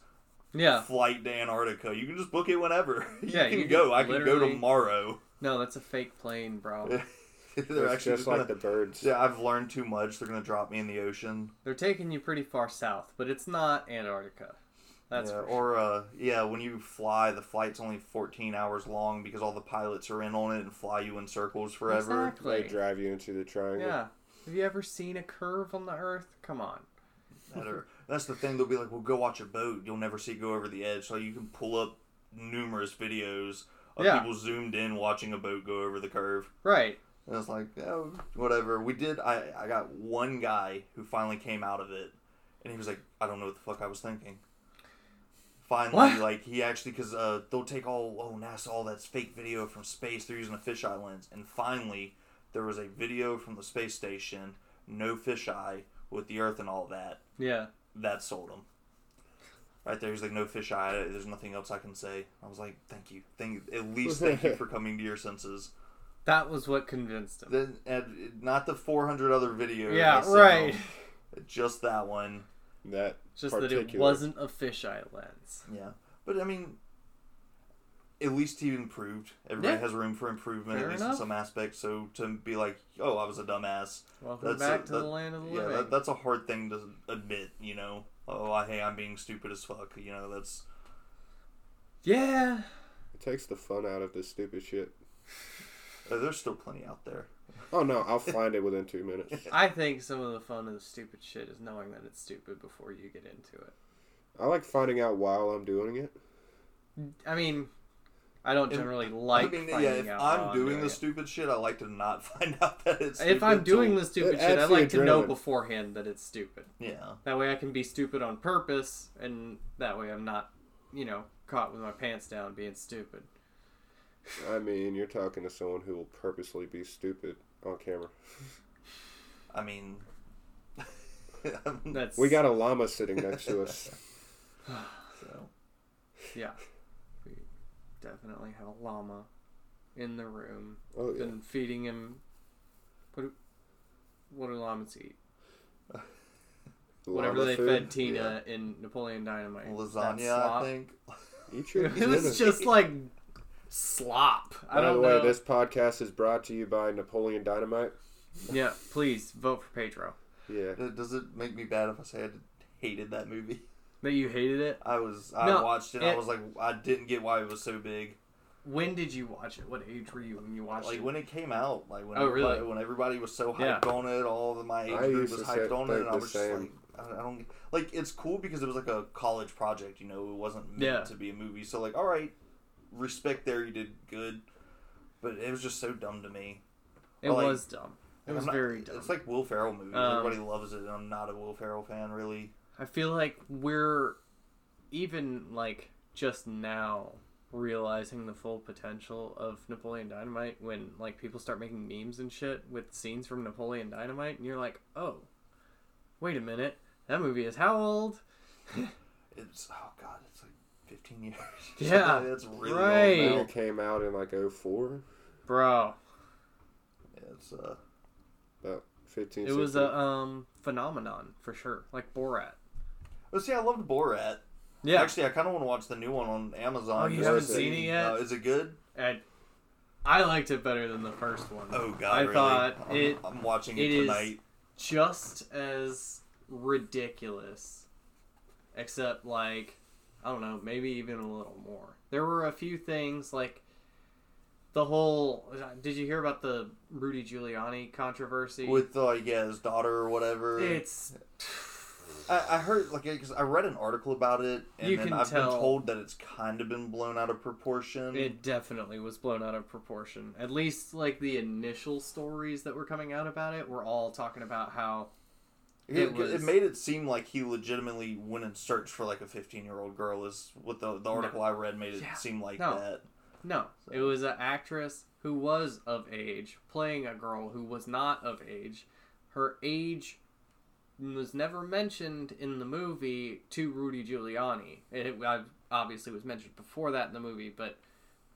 [SPEAKER 1] Yeah.
[SPEAKER 3] flight to Antarctica. You can just book it whenever. You
[SPEAKER 1] Yeah,
[SPEAKER 3] can
[SPEAKER 1] you
[SPEAKER 3] go. I can go tomorrow.
[SPEAKER 1] No, that's a fake plane, bro.
[SPEAKER 3] They're
[SPEAKER 2] It's
[SPEAKER 3] actually
[SPEAKER 2] just
[SPEAKER 3] just
[SPEAKER 2] like
[SPEAKER 3] gonna,
[SPEAKER 2] the birds.
[SPEAKER 3] Yeah, I've learned too much. They're gonna drop me in the ocean.
[SPEAKER 1] They're taking you pretty far south, but it's not Antarctica. That's
[SPEAKER 3] yeah,
[SPEAKER 1] for
[SPEAKER 3] or uh, yeah, when you fly, the flight's only 14 hours long because all the pilots are in on it and fly you in circles forever.
[SPEAKER 1] Exactly.
[SPEAKER 2] They drive you into the triangle.
[SPEAKER 1] Yeah. Have you ever seen a curve on the Earth? Come on.
[SPEAKER 3] That are, that's the thing. They'll be like, "Well, go watch a boat. You'll never see it go over the edge." So you can pull up numerous videos of
[SPEAKER 1] Yeah.
[SPEAKER 3] people zoomed in watching a boat go over the curve.
[SPEAKER 1] Right.
[SPEAKER 3] And it's like, oh, whatever. We did. I I got one guy who finally came out of it, and he was like, I don't know what the fuck I was thinking. Finally,
[SPEAKER 1] What?
[SPEAKER 3] like he actually, because uh, they'll take all oh NASA, all that's fake video from space. They're using a fisheye lens, and finally, there was a video from the space station, no fisheye with the Earth and all that.
[SPEAKER 1] Yeah.
[SPEAKER 3] That sold him. right there. He's like, "No fish eye. There's nothing else I can say." I was like, "Thank you, thank you. at least thank you for coming to your senses."
[SPEAKER 1] That was what convinced him.
[SPEAKER 3] Then, and not the 400 other videos.
[SPEAKER 1] Yeah,
[SPEAKER 3] I
[SPEAKER 1] right.
[SPEAKER 3] him, just that one.
[SPEAKER 2] That
[SPEAKER 1] Just that it wasn't a fisheye lens.
[SPEAKER 3] Yeah, but I mean, at least he improved. Everybody
[SPEAKER 1] Yeah.
[SPEAKER 3] has room for improvement,
[SPEAKER 1] Fair
[SPEAKER 3] at least
[SPEAKER 1] enough.
[SPEAKER 3] in some aspects. So to be like, "Oh, I was a dumbass,"
[SPEAKER 1] Welcome
[SPEAKER 3] That's
[SPEAKER 1] back
[SPEAKER 3] a-
[SPEAKER 1] to
[SPEAKER 3] that-
[SPEAKER 1] the land of the
[SPEAKER 3] yeah,
[SPEAKER 1] living.
[SPEAKER 3] that, that's a hard thing to admit. You know, oh, I, hey, I'm being stupid as fuck. You know, that's
[SPEAKER 1] yeah.
[SPEAKER 2] it takes the fun out of this stupid shit.
[SPEAKER 3] uh, there's still plenty out there.
[SPEAKER 2] Oh no, I'll find it within two minutes.
[SPEAKER 1] I think some of the fun of the stupid shit is knowing that it's stupid before you get into it.
[SPEAKER 2] I like finding out while I'm doing it.
[SPEAKER 1] I mean, I don't
[SPEAKER 3] And-
[SPEAKER 1] generally like
[SPEAKER 3] I mean,
[SPEAKER 1] finding
[SPEAKER 3] yeah, if
[SPEAKER 1] out.
[SPEAKER 3] I'm doing the
[SPEAKER 1] it.
[SPEAKER 3] stupid shit, I like to not find out that it's. Stupid.
[SPEAKER 1] If I'm doing the stupid
[SPEAKER 2] It
[SPEAKER 1] shit, I
[SPEAKER 2] adds
[SPEAKER 1] like to know beforehand that it's stupid.
[SPEAKER 3] yeah,
[SPEAKER 1] That way I can be stupid on purpose, and that way I'm not, you know, caught with my pants down being stupid.
[SPEAKER 2] I mean, you're talking to someone who will purposely be stupid on camera.
[SPEAKER 3] I mean,
[SPEAKER 1] That's
[SPEAKER 2] We got a llama sitting next to us.
[SPEAKER 1] so. Yeah, we definitely have a llama in the room.
[SPEAKER 2] Oh yeah.
[SPEAKER 1] Been feeding him. What do, what do llamas eat? Whatever
[SPEAKER 2] Llama
[SPEAKER 1] they
[SPEAKER 2] food?
[SPEAKER 1] fed Tina in Napoleon Dynamite.
[SPEAKER 3] Lasagna. I think.
[SPEAKER 2] Eat your
[SPEAKER 1] It was just like slop. I
[SPEAKER 2] By
[SPEAKER 1] don't
[SPEAKER 2] the way,
[SPEAKER 1] know.
[SPEAKER 2] this podcast is brought to you by Napoleon Dynamite.
[SPEAKER 1] Yeah, please vote for Pedro.
[SPEAKER 2] Yeah.
[SPEAKER 3] Does it make me bad if I say I hated that movie?
[SPEAKER 1] That you hated it.
[SPEAKER 3] I was, I
[SPEAKER 1] No,
[SPEAKER 3] watched it. I
[SPEAKER 1] it-
[SPEAKER 3] was like, I didn't get why it was so big.
[SPEAKER 1] When did you watch it? What age were you when you watched
[SPEAKER 3] Like
[SPEAKER 1] it?
[SPEAKER 3] Like when it came out, like when
[SPEAKER 1] Oh, really?
[SPEAKER 3] everybody, when everybody was so
[SPEAKER 1] Yeah.
[SPEAKER 3] hyped on it, all of my age
[SPEAKER 2] I
[SPEAKER 3] group was hyped on it, and I was
[SPEAKER 2] same.
[SPEAKER 3] just like, I I don't like. It's cool because it was like a college project. You know, it wasn't meant
[SPEAKER 1] Yeah.
[SPEAKER 3] to be a movie. So like, all right, respect there, you did good, but it was just so dumb to me.
[SPEAKER 1] it
[SPEAKER 3] like-
[SPEAKER 1] was dumb. It was
[SPEAKER 3] not-
[SPEAKER 1] very dumb.
[SPEAKER 3] It's like Will Ferrell movies.
[SPEAKER 1] Um,
[SPEAKER 3] Everybody loves it, and I'm not a Will Ferrell fan, really.
[SPEAKER 1] I feel like we're even like just now realizing the full potential of Napoleon Dynamite when like people start making memes and shit with scenes from Napoleon Dynamite and you're like, "Oh, wait a minute. That movie is how old?"
[SPEAKER 3] It's oh god, it's like 15 years.
[SPEAKER 1] Yeah,
[SPEAKER 3] it's really
[SPEAKER 1] right.
[SPEAKER 3] old.
[SPEAKER 2] It came out in like 04,
[SPEAKER 1] Bro,
[SPEAKER 3] It's uh,
[SPEAKER 2] about 15,
[SPEAKER 1] it was a um phenomenon for sure. Like Borat.
[SPEAKER 3] But see, I loved Borat.
[SPEAKER 1] Yeah.
[SPEAKER 3] Actually, I kind of want to watch the new one on Amazon.
[SPEAKER 1] Oh, you
[SPEAKER 2] haven't
[SPEAKER 3] to
[SPEAKER 2] seen
[SPEAKER 1] it yet?
[SPEAKER 3] Uh, is it good?
[SPEAKER 1] and I liked it better than the first one.
[SPEAKER 3] Oh god,
[SPEAKER 1] I
[SPEAKER 3] really?
[SPEAKER 1] thought
[SPEAKER 3] I'm,
[SPEAKER 1] it
[SPEAKER 3] I'm watching it,
[SPEAKER 1] it is-
[SPEAKER 3] tonight.
[SPEAKER 1] just as ridiculous, except like I don't know, maybe even a little more. There were a few things like the whole. Did you hear about the Rudy Giuliani controversy?
[SPEAKER 3] With uh, yeah, his daughter or whatever.
[SPEAKER 1] it's
[SPEAKER 3] I, I heard like because I read an article about it, and
[SPEAKER 1] You
[SPEAKER 3] then I've
[SPEAKER 1] tell-
[SPEAKER 3] been told that it's kind of been blown out of proportion.
[SPEAKER 1] it definitely was blown out of proportion. At least like the initial stories that were coming out about it were all talking about how
[SPEAKER 3] It,
[SPEAKER 1] It
[SPEAKER 3] it, made it seem like he legitimately went and searched for like a 15 year old girl. Is what the the article I read made it
[SPEAKER 1] Yeah.
[SPEAKER 3] seem like
[SPEAKER 1] No.
[SPEAKER 3] that.
[SPEAKER 1] No,
[SPEAKER 3] So-
[SPEAKER 1] it was an actress who was of age playing a girl who was not of age. Her age was never mentioned in the movie to Rudy Giuliani. It obviously was mentioned before that in the movie, but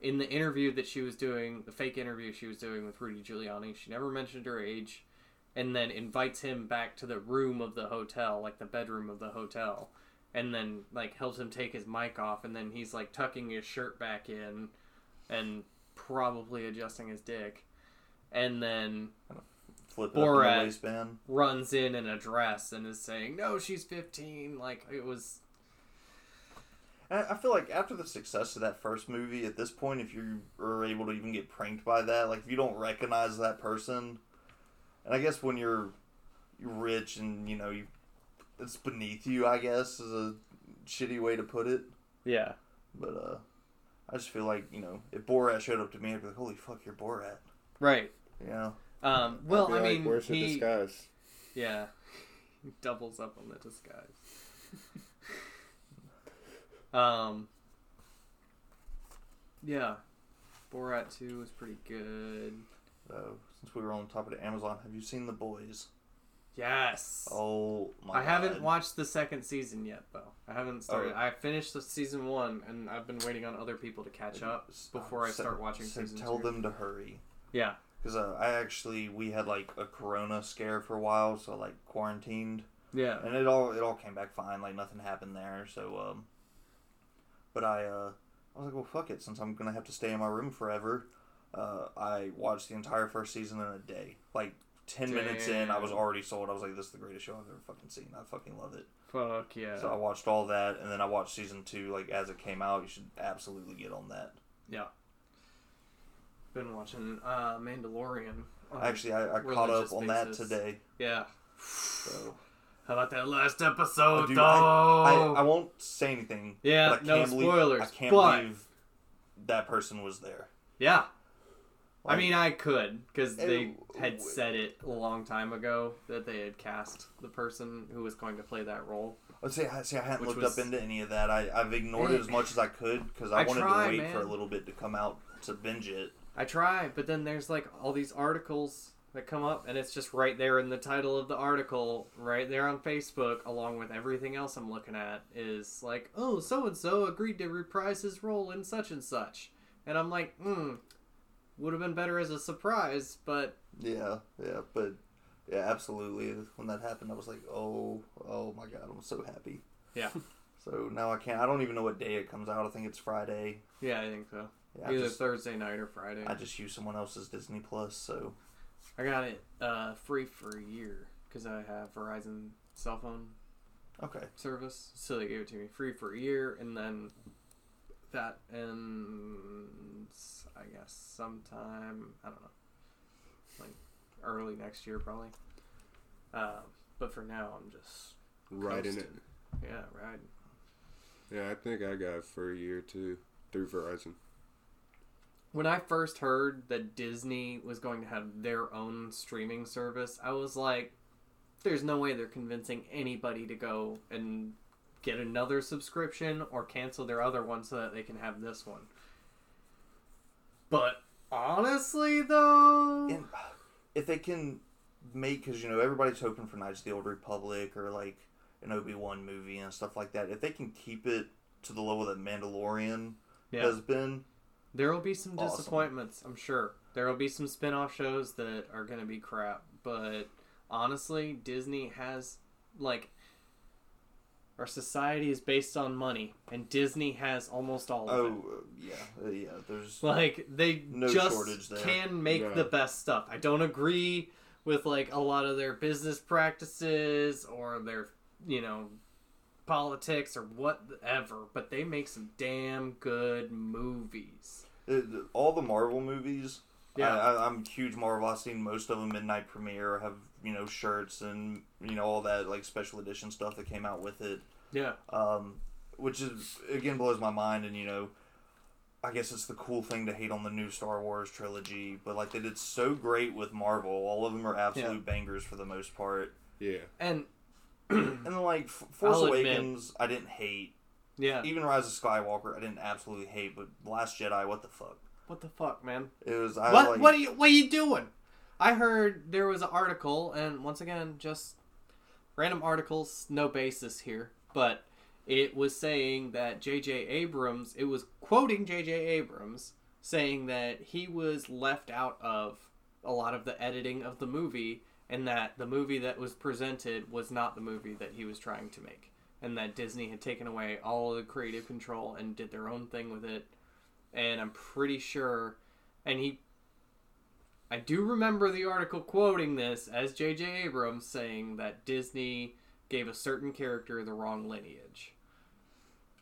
[SPEAKER 1] in the interview that she was doing, the fake interview she was doing with Rudy Giuliani, she never mentioned her age, and then invites him back to the room of the hotel, like the bedroom of the hotel, and then like helps him take his mic off, and then he's like tucking his shirt back in, and probably adjusting his dick, and then
[SPEAKER 3] Flip it up
[SPEAKER 1] Borat.
[SPEAKER 3] waistband.
[SPEAKER 1] runs in in a dress and is saying, "No, she's 15." Like it was
[SPEAKER 3] I feel like after the success of that first movie, at this point, if you are able to even get pranked by that, like if you don't recognize that person, and I guess when you're you're rich and you know you, it's beneath you. I guess is a shitty way to put it.
[SPEAKER 1] yeah.
[SPEAKER 3] But uh, I just feel like you know if Borat showed up to me, I'd be like, "Holy fuck, you're Borat!"
[SPEAKER 1] Right.
[SPEAKER 3] You know?
[SPEAKER 1] Um, well, I
[SPEAKER 2] like,
[SPEAKER 1] mean,
[SPEAKER 2] where's the
[SPEAKER 1] he
[SPEAKER 2] disguise?
[SPEAKER 1] yeah, he doubles up on the disguise. um, yeah, Borat Two was pretty good.
[SPEAKER 3] So since we were on top of the Amazon, have you seen The Boys?
[SPEAKER 1] Yes.
[SPEAKER 3] Oh my!
[SPEAKER 1] I haven't watched the second season yet, though. I haven't started.
[SPEAKER 3] Oh.
[SPEAKER 1] I finished the season one, and I've been waiting on other people to catch up before I start watching
[SPEAKER 3] so
[SPEAKER 1] season
[SPEAKER 3] Tell
[SPEAKER 1] two.
[SPEAKER 3] them to hurry.
[SPEAKER 1] Yeah.
[SPEAKER 3] Because uh, I actually we had like a corona scare for a while, so like quarantined,
[SPEAKER 1] Yeah.
[SPEAKER 3] and it all it all came back fine. Like nothing happened there. So, um, but I uh, I was like, well, fuck it. Since I'm gonna have to stay in my room forever, uh, I watched the entire first season in a day. Like ten minutes in, I was already sold. I was like, this is the greatest show I've ever fucking seen. I fucking love it.
[SPEAKER 1] Fuck yeah.
[SPEAKER 3] So I watched all that, and then I watched season two like as it came out. You should absolutely get on that.
[SPEAKER 1] yeah. Been watching uh, Mandalorian.
[SPEAKER 3] Actually, I, I caught up on that today.
[SPEAKER 1] Yeah.
[SPEAKER 3] So
[SPEAKER 1] How about that last episode,
[SPEAKER 3] Dude,
[SPEAKER 1] though?
[SPEAKER 3] I, I, I won't say anything.
[SPEAKER 1] Yeah,
[SPEAKER 3] I
[SPEAKER 1] no
[SPEAKER 3] can't believe,
[SPEAKER 1] spoilers,
[SPEAKER 3] I can't
[SPEAKER 1] but-
[SPEAKER 3] believe that person was there.
[SPEAKER 1] yeah. I mean, I could because they had said it a long time ago that they had cast the person who was going to play that role.
[SPEAKER 3] let's say, I- see, I hadn't looked
[SPEAKER 1] was-
[SPEAKER 3] up into any of that. I, I've ignored it as much as I could because I,
[SPEAKER 1] I
[SPEAKER 3] wanted
[SPEAKER 1] try,
[SPEAKER 3] to wait for a little bit to come out to binge it.
[SPEAKER 1] I try, but then there's like all these articles that come up, and it's just right there in the title of the article, right there on Facebook, along with everything else I'm looking at, is like, oh, so and so agreed to reprise his role in such and such. And I'm like, hmm, would have been better as a surprise, but
[SPEAKER 3] Yeah, yeah, but yeah, absolutely. When that happened, I was like, oh, oh my god, I'm so happy.
[SPEAKER 1] Yeah.
[SPEAKER 3] So now I can't. I don't even know what day it comes out. I think it's Friday.
[SPEAKER 1] yeah, I think so.
[SPEAKER 3] Yeah, I
[SPEAKER 1] Either
[SPEAKER 3] just,
[SPEAKER 1] Thursday night or Friday.
[SPEAKER 3] I just use someone else's Disney Plus. So
[SPEAKER 1] I got it uh, free for a year because I have Verizon cell phone
[SPEAKER 3] okay.
[SPEAKER 1] service, so they gave it to me free for a year, and then that ends, I guess, sometime I don't know, like early next year probably. Um, but for now, I'm just
[SPEAKER 2] riding in it.
[SPEAKER 1] Yeah riding.
[SPEAKER 2] Yeah, I think I got it for a year too through Verizon.
[SPEAKER 1] When I first heard that Disney was going to have their own streaming service, I was like, there's no way they're convincing anybody to go and get another subscription or cancel their other one so that they can have this one. But honestly, though,
[SPEAKER 3] And uh, if they can make, because you know everybody's hoping for Knights of the Old Republic or like an Obi Wan movie and stuff like that. If they can keep it to the level that Mandalorian
[SPEAKER 1] yeah,
[SPEAKER 3] has been,
[SPEAKER 1] there will be some
[SPEAKER 3] Awesome.
[SPEAKER 1] disappointments, I'm sure. There will be some spin off shows that are going to be crap. But honestly, Disney has, like, our society is based on money, and Disney has almost all of it.
[SPEAKER 3] oh yeah, uh, yeah. There's
[SPEAKER 1] Like they
[SPEAKER 3] No
[SPEAKER 1] just
[SPEAKER 3] shortage there.
[SPEAKER 1] can make
[SPEAKER 2] Yeah.
[SPEAKER 1] the best stuff. I don't agree with like a lot of their business practices or their you know politics or whatever, but they make some damn good movies.
[SPEAKER 3] Uh, all the Marvel movies.
[SPEAKER 1] Yeah.
[SPEAKER 3] I, I, I'm huge Marvel. I've seen most of them midnight premiere. Have you know shirts and you know all that like special edition stuff that came out with it.
[SPEAKER 1] Yeah.
[SPEAKER 3] um, which is again blows my mind. And you know, I guess it's the cool thing to hate on the new Star Wars trilogy, but like they did so great with Marvel. All of them are absolute bangers for the most part.
[SPEAKER 2] Yeah.
[SPEAKER 1] And
[SPEAKER 3] And like Force
[SPEAKER 1] I'll admit-
[SPEAKER 3] Awakens, I didn't hate.
[SPEAKER 1] Yeah,
[SPEAKER 3] Even Rise of Skywalker, I didn't absolutely hate. But Last Jedi, what the fuck?
[SPEAKER 1] what the fuck, man?
[SPEAKER 3] It was I
[SPEAKER 1] what
[SPEAKER 3] like,
[SPEAKER 1] what are you what are you doing? I heard there was an article, and once again, just random articles, no basis here, but it was saying that J.J. Abrams, it was quoting J.J. Abrams, saying that he was left out of a lot of the editing of the movie, and that the movie that was presented was not the movie that he was trying to make, and that Disney had taken away all of the creative control and did their own thing with it. And I'm pretty sure, and he I do remember the article quoting this as J.J. Abrams saying that Disney gave a certain character the wrong lineage,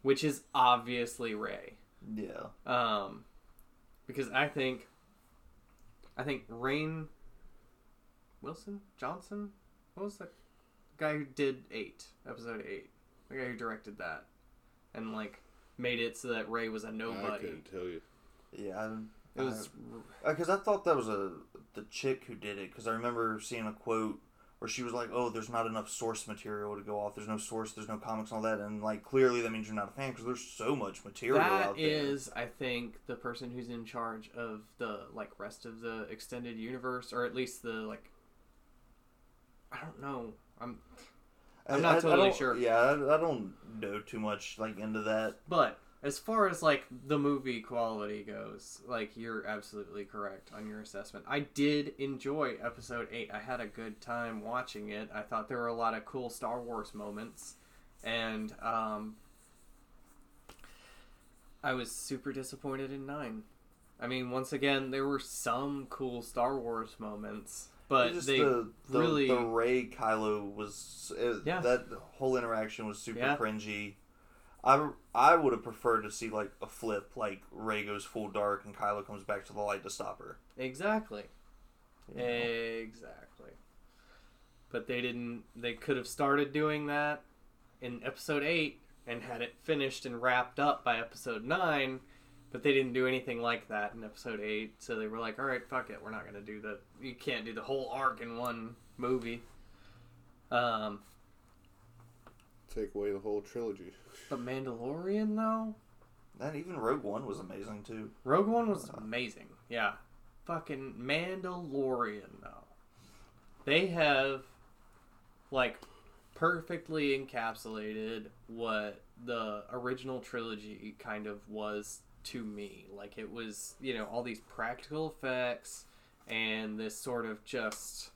[SPEAKER 1] which is obviously Rey.
[SPEAKER 3] yeah.
[SPEAKER 1] Um, because I think, I think Rain Wilson Johnson, what was that guy who did eight episode eight, the guy who directed that, and like made it so that Rey was a
[SPEAKER 2] I
[SPEAKER 1] nobody.
[SPEAKER 2] I couldn't tell you.
[SPEAKER 3] Yeah, I,
[SPEAKER 1] It was
[SPEAKER 3] because uh, I thought that was a the chick who did it. Because I remember seeing a quote where she was like, "Oh, there's not enough source material to go off. There's no source. There's no comics and all that." And like clearly that means you're not a fan because there's so much material
[SPEAKER 1] That
[SPEAKER 3] out there.
[SPEAKER 1] is, I think, the person who's in charge of the like rest of the extended universe, or at least the like I don't know. I'm
[SPEAKER 3] I-
[SPEAKER 1] I'm not
[SPEAKER 3] I- I
[SPEAKER 1] totally
[SPEAKER 3] don't-
[SPEAKER 1] sure.
[SPEAKER 3] Yeah, I, I don't know too much like into that.
[SPEAKER 1] But as far as like the movie quality goes, like you're absolutely correct on your assessment. I did enjoy episode 8. I had a good time watching it. I thought there were a lot of cool Star Wars moments and um I was super disappointed in 9. I mean, once again, there were some cool Star Wars moments, but
[SPEAKER 3] just
[SPEAKER 1] they
[SPEAKER 3] the, the
[SPEAKER 1] really
[SPEAKER 3] the Rey Kylo was it,
[SPEAKER 1] Yeah.
[SPEAKER 3] that whole interaction was super
[SPEAKER 1] Yeah.
[SPEAKER 3] cringy. I I would have preferred to see like a flip, like Rey goes full dark and Kylo comes back to the light to stop her.
[SPEAKER 1] Exactly.
[SPEAKER 3] know?
[SPEAKER 1] Exactly. But they didn't. They could have started doing that in episode 8 and had it finished and wrapped up by episode 9, but they didn't do anything like that in episode 8. So they were like, alright, fuck it. We're not going to do the. You can't do the whole arc in one movie. Um,
[SPEAKER 2] Take away the whole trilogy.
[SPEAKER 1] but Mandalorian, though?
[SPEAKER 3] And even Rogue One was amazing too.
[SPEAKER 1] Rogue One was amazing. Yeah. Fucking Mandalorian though. They have like perfectly encapsulated what the original trilogy kind of was to me. Like it was, you know, all these practical effects and this sort of just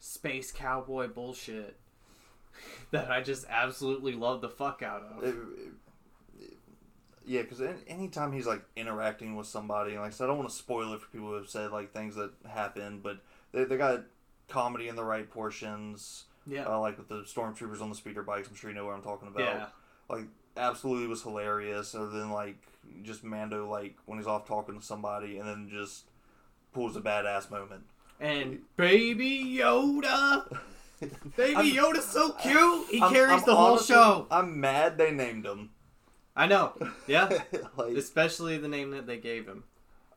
[SPEAKER 1] space cowboy bullshit that I just absolutely love the fuck out of.
[SPEAKER 3] It- it- yeah, because anytime he's like interacting with somebody, like I said, I don't want to spoil it for people who have said like things that happen, but they they got comedy in the right portions.
[SPEAKER 1] yeah.
[SPEAKER 3] Uh, like with the stormtroopers on the speeder bikes, I'm sure you know what I'm talking about.
[SPEAKER 1] yeah.
[SPEAKER 3] Like absolutely was hilarious. Other than like just Mando like when he's off talking to somebody and then just pulls a badass moment.
[SPEAKER 1] And Baby Yoda. Baby
[SPEAKER 3] I'm-
[SPEAKER 1] Yoda's so cute. He
[SPEAKER 3] I'm-
[SPEAKER 1] carries
[SPEAKER 3] I'm
[SPEAKER 1] the whole
[SPEAKER 3] honestly-
[SPEAKER 1] show.
[SPEAKER 3] I'm mad they named him.
[SPEAKER 1] I know. Yeah.
[SPEAKER 3] like
[SPEAKER 1] Especially the name that they gave him.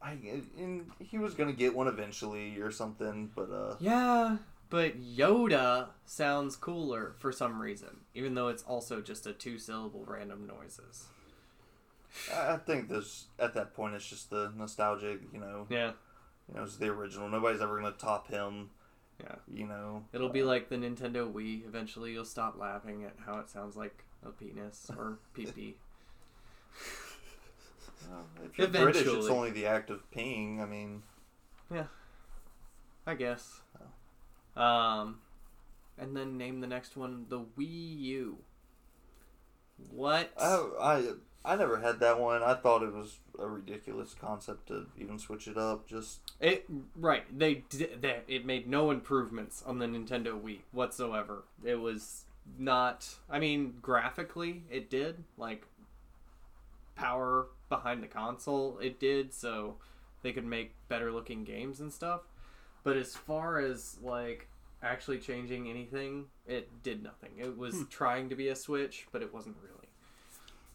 [SPEAKER 3] I, and he was gonna get one eventually or something, but uh,
[SPEAKER 1] Yeah, but Yoda sounds cooler for some reason, even though it's also just a two syllable random noises.
[SPEAKER 3] I I think this at that point it's just the nostalgic, you know.
[SPEAKER 1] Yeah.
[SPEAKER 3] You know, it's the original. Nobody's ever gonna top him.
[SPEAKER 1] Yeah.
[SPEAKER 3] You know.
[SPEAKER 1] It'll be like the Nintendo Wii. Eventually you'll stop laughing at how it sounds like a penis or pee pee.
[SPEAKER 3] Well, if you're British, it's only the act of peeing. I mean, Yeah.
[SPEAKER 1] I guess. Um, and then name the next one the Wii U. What?
[SPEAKER 3] I, I I never had that one. I thought it was a ridiculous concept to even switch it up. Just
[SPEAKER 1] It right. They did that. It made no improvements on the Nintendo Wii whatsoever. It was not. I mean, graphically, it did like power behind the console. It did so they could make better looking games and stuff. But as far as like actually changing anything, it did nothing. It was hmm. trying to be a Switch, but it wasn't really.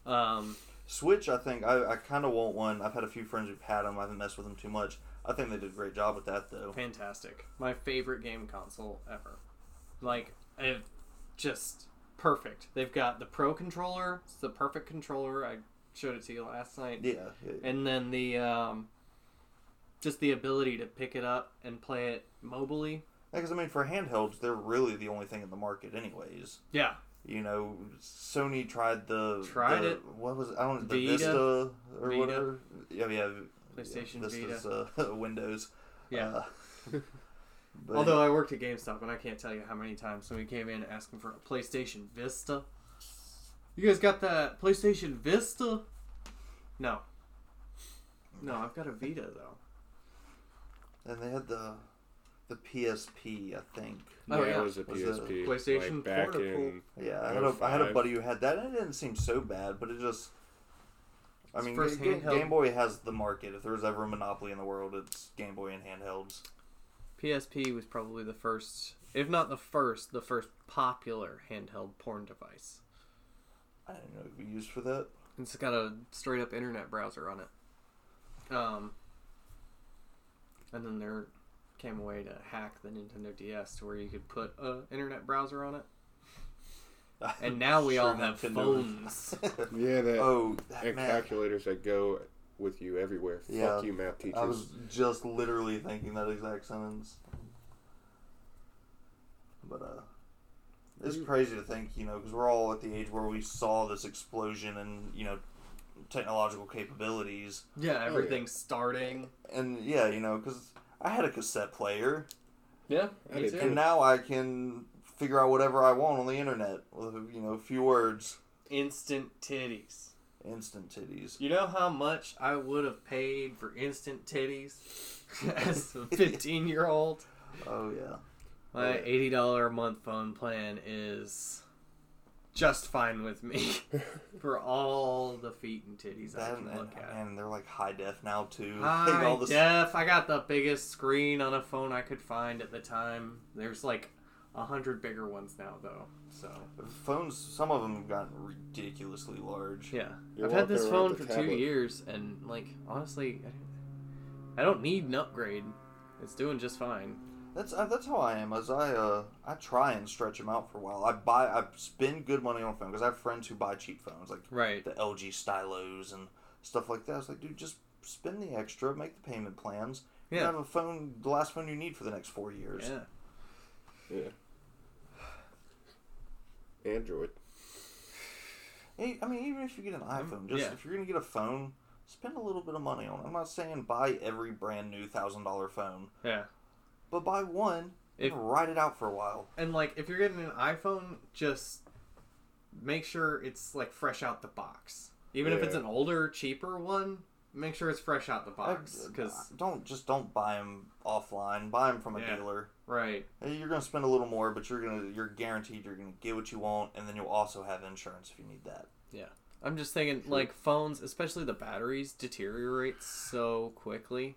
[SPEAKER 1] Um,
[SPEAKER 3] Switch. I think I, I kind of want one. I've had a few friends who've had them. I haven't messed with them too much. I think they did a great job with that though.
[SPEAKER 1] fantastic. My favorite game console ever. Like, it, just perfect. They've got the Pro controller. It's the perfect controller. I showed it to you last night.
[SPEAKER 3] Yeah. it-
[SPEAKER 1] And then the um, just the ability to pick it up and play it mobily.
[SPEAKER 3] Because I mean, for handhelds, they're really the only thing in the market, anyways.
[SPEAKER 1] Yeah,
[SPEAKER 3] You know, Sony tried the
[SPEAKER 1] Tried
[SPEAKER 3] the-
[SPEAKER 1] it.
[SPEAKER 3] What was it? I don't know, the
[SPEAKER 1] Vita.
[SPEAKER 3] Vista or
[SPEAKER 1] Vita.
[SPEAKER 3] whatever. Yeah, yeah.
[SPEAKER 1] PlayStation
[SPEAKER 3] Vista's,
[SPEAKER 1] Vita.
[SPEAKER 3] Uh, Windows.
[SPEAKER 1] Yeah.
[SPEAKER 3] Uh, but
[SPEAKER 1] Although I worked at GameStop and I can't tell you how many times somebody came in asking for a PlayStation Vista. You guys got that PlayStation Vista? No. No, I've got a Vita though.
[SPEAKER 3] and they had the the PSP, I think.
[SPEAKER 1] Oh,
[SPEAKER 2] yeah,
[SPEAKER 1] yeah.
[SPEAKER 2] it was a
[SPEAKER 3] Was it
[SPEAKER 2] PSP.
[SPEAKER 1] PlayStation
[SPEAKER 2] like back
[SPEAKER 1] Portable.
[SPEAKER 2] in
[SPEAKER 3] Yeah, I had a I had a buddy who had that, and it didn't seem so bad, but it just. I mean,
[SPEAKER 1] first
[SPEAKER 3] Ga- Ga-
[SPEAKER 1] handheld.
[SPEAKER 3] Game Boy has the market. If there was ever a monopoly in the world, it's Game Boy and handhelds.
[SPEAKER 1] PSP was probably the first, if not the first, the first popular handheld porn device.
[SPEAKER 3] I didn't know if it could be used for that.
[SPEAKER 1] It's got a straight up internet browser on it. Um, and then there came a way to hack the Nintendo DS to where you could put a internet browser on it. And now we all have
[SPEAKER 3] Nintendo-
[SPEAKER 1] phones.
[SPEAKER 2] Yeah, that
[SPEAKER 3] oh, that,
[SPEAKER 2] and
[SPEAKER 3] man,
[SPEAKER 2] calculators that go with you everywhere.
[SPEAKER 3] Yeah.
[SPEAKER 2] Fuck you, math teachers.
[SPEAKER 3] I was just literally thinking that exact sentence. But uh, it's crazy to think, you know, because we're all at the age where we saw this explosion and you know technological capabilities,
[SPEAKER 1] Yeah, everything's starting.
[SPEAKER 3] and yeah, you know, because I had a cassette player,
[SPEAKER 1] Yeah, me too.
[SPEAKER 3] and now I can figure out whatever I want on the internet with you know a few words,
[SPEAKER 1] Instant titties.
[SPEAKER 3] instant titties.
[SPEAKER 1] You know how much I would have paid for instant titties as a 15 year old?
[SPEAKER 3] Oh yeah.
[SPEAKER 1] My $80 a month phone plan is just fine with me for all the feet and titties I
[SPEAKER 3] That,
[SPEAKER 1] can
[SPEAKER 3] and,
[SPEAKER 1] look at.
[SPEAKER 3] and they're like high def now too. Like,
[SPEAKER 1] High
[SPEAKER 3] all this-
[SPEAKER 1] def. I got the biggest screen on a phone I could find at the time. There's like a hundred bigger ones now, though. So
[SPEAKER 3] Phones, some of them have gotten ridiculously large.
[SPEAKER 1] yeah,
[SPEAKER 2] You're
[SPEAKER 1] I've had this phone for
[SPEAKER 2] a
[SPEAKER 1] two years, and like honestly, I- I don't need an upgrade. It's doing just fine.
[SPEAKER 3] That's uh, that's how I am. As I uh I try and stretch them out for a while. I buy I spend good money on a phone because I have friends who buy cheap phones like
[SPEAKER 1] Right.
[SPEAKER 3] the LG Stylos and stuff like that. I was like, dude, just spend the extra, make the payment plans. You
[SPEAKER 1] Yeah.
[SPEAKER 3] have a phone, the last phone you need for the next four years.
[SPEAKER 1] Yeah.
[SPEAKER 2] Yeah. Android.
[SPEAKER 3] Hey, I mean, even if you get an iPhone, just
[SPEAKER 1] yeah.
[SPEAKER 3] if you're gonna get a phone, spend a little bit of money on it. I'm not saying buy every brand new thousand dollar phone,
[SPEAKER 1] Yeah.
[SPEAKER 3] But buy one
[SPEAKER 1] If-
[SPEAKER 3] and ride it out for a while.
[SPEAKER 1] And like, if you're getting an iPhone, just make sure it's like fresh out the box. Even if it's an older, cheaper one, make sure it's fresh out the box. Because
[SPEAKER 3] don't just don't buy them offline. Buy them from a
[SPEAKER 1] Yeah.
[SPEAKER 3] dealer.
[SPEAKER 1] right,
[SPEAKER 3] eh, You're gonna spend a little more, but you're gonna you're guaranteed you're gonna get what you want, and then you'll also have insurance if you need that. Yeah.
[SPEAKER 1] I'm just thinking like phones, especially the batteries, deteriorate so quickly.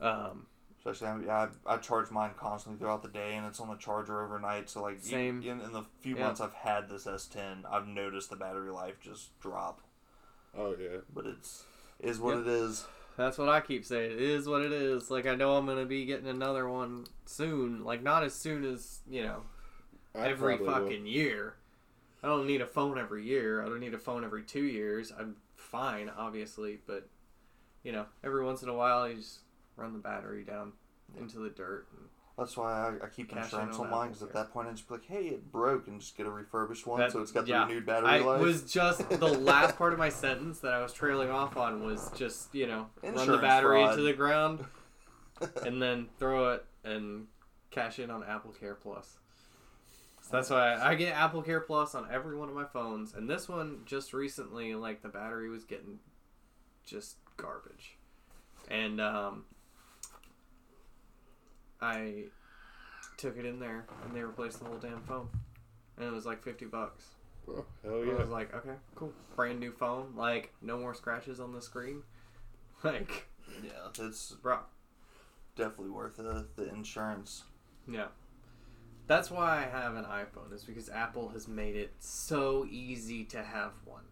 [SPEAKER 1] Um,
[SPEAKER 3] Especially, I, I, I charge mine constantly throughout the day, and it's on the charger overnight. So like,
[SPEAKER 1] Same.
[SPEAKER 3] in, in the few
[SPEAKER 1] Yeah.
[SPEAKER 3] months I've had this S10, I've noticed the battery life just drop.
[SPEAKER 2] Oh yeah.
[SPEAKER 3] But it's is what
[SPEAKER 1] Yeah.
[SPEAKER 3] it is.
[SPEAKER 1] that's what I keep saying. It is what it is. Like I know I'm gonna be getting another one soon. Like not as soon as you know
[SPEAKER 2] I
[SPEAKER 1] every
[SPEAKER 2] probably will.
[SPEAKER 1] fucking year. I don't need a phone every year. I don't need a phone every two years. I'm fine, obviously, but you know, every once in a while, you just run the battery down into the dirt. And
[SPEAKER 3] That's why I, I keep
[SPEAKER 1] Cash
[SPEAKER 3] insurance
[SPEAKER 1] in on
[SPEAKER 3] on mine because at that point I just be like, hey, it broke, and just get a refurbished one,
[SPEAKER 1] That-
[SPEAKER 3] so it's got the
[SPEAKER 1] yeah.
[SPEAKER 3] renewed battery
[SPEAKER 1] I
[SPEAKER 3] life.
[SPEAKER 1] was just the last part of my sentence that I was trailing off on was just you know run the battery
[SPEAKER 3] fraud.
[SPEAKER 1] into the ground and then throw it and cash in on Apple Care Plus. So that's why I get Apple Care Plus on every one of my phones, and this one just recently, like the battery was getting just garbage, and um, I took it in there and they replaced the whole damn phone, and it was like fifty bucks.
[SPEAKER 2] Oh, hell yeah.
[SPEAKER 1] I was like, okay, cool, brand new phone, like no more scratches on the screen, like,
[SPEAKER 3] yeah, it's
[SPEAKER 1] bro,
[SPEAKER 3] definitely worth the, the insurance.
[SPEAKER 1] Yeah. That's why I have an iPhone, is because Apple has made it so easy to have one.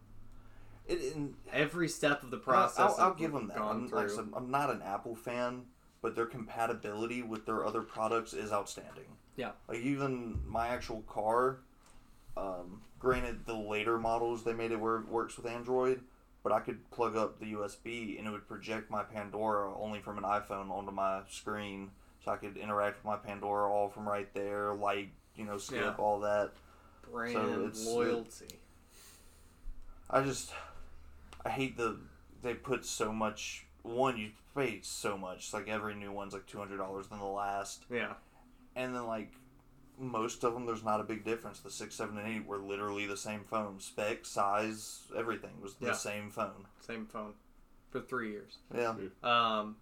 [SPEAKER 3] It, and
[SPEAKER 1] Every step of the process.
[SPEAKER 3] I'll, I'll
[SPEAKER 1] I've
[SPEAKER 3] give them that. I'm, like I I'm not an Apple fan, but their compatibility with their other products is outstanding.
[SPEAKER 1] Yeah.
[SPEAKER 3] Like even my actual car, um, granted the later models they made it where it works with Android, but I could plug up the USB and it would project my Pandora only from an iPhone onto my screen, so I could interact with my Pandora all from right there, like you know, skip
[SPEAKER 1] Yeah.
[SPEAKER 3] all that.
[SPEAKER 1] Brand
[SPEAKER 3] so
[SPEAKER 1] loyalty.
[SPEAKER 3] I just I hate the they put so much one you pay so much It's like every new one's like two hundred dollars than the last
[SPEAKER 1] yeah.
[SPEAKER 3] and then like most of them there's not a big difference the six seven and eight were literally the same phone spec size everything was the
[SPEAKER 1] Yeah.
[SPEAKER 3] same phone
[SPEAKER 1] Same phone. For three years.
[SPEAKER 3] yeah
[SPEAKER 1] Um,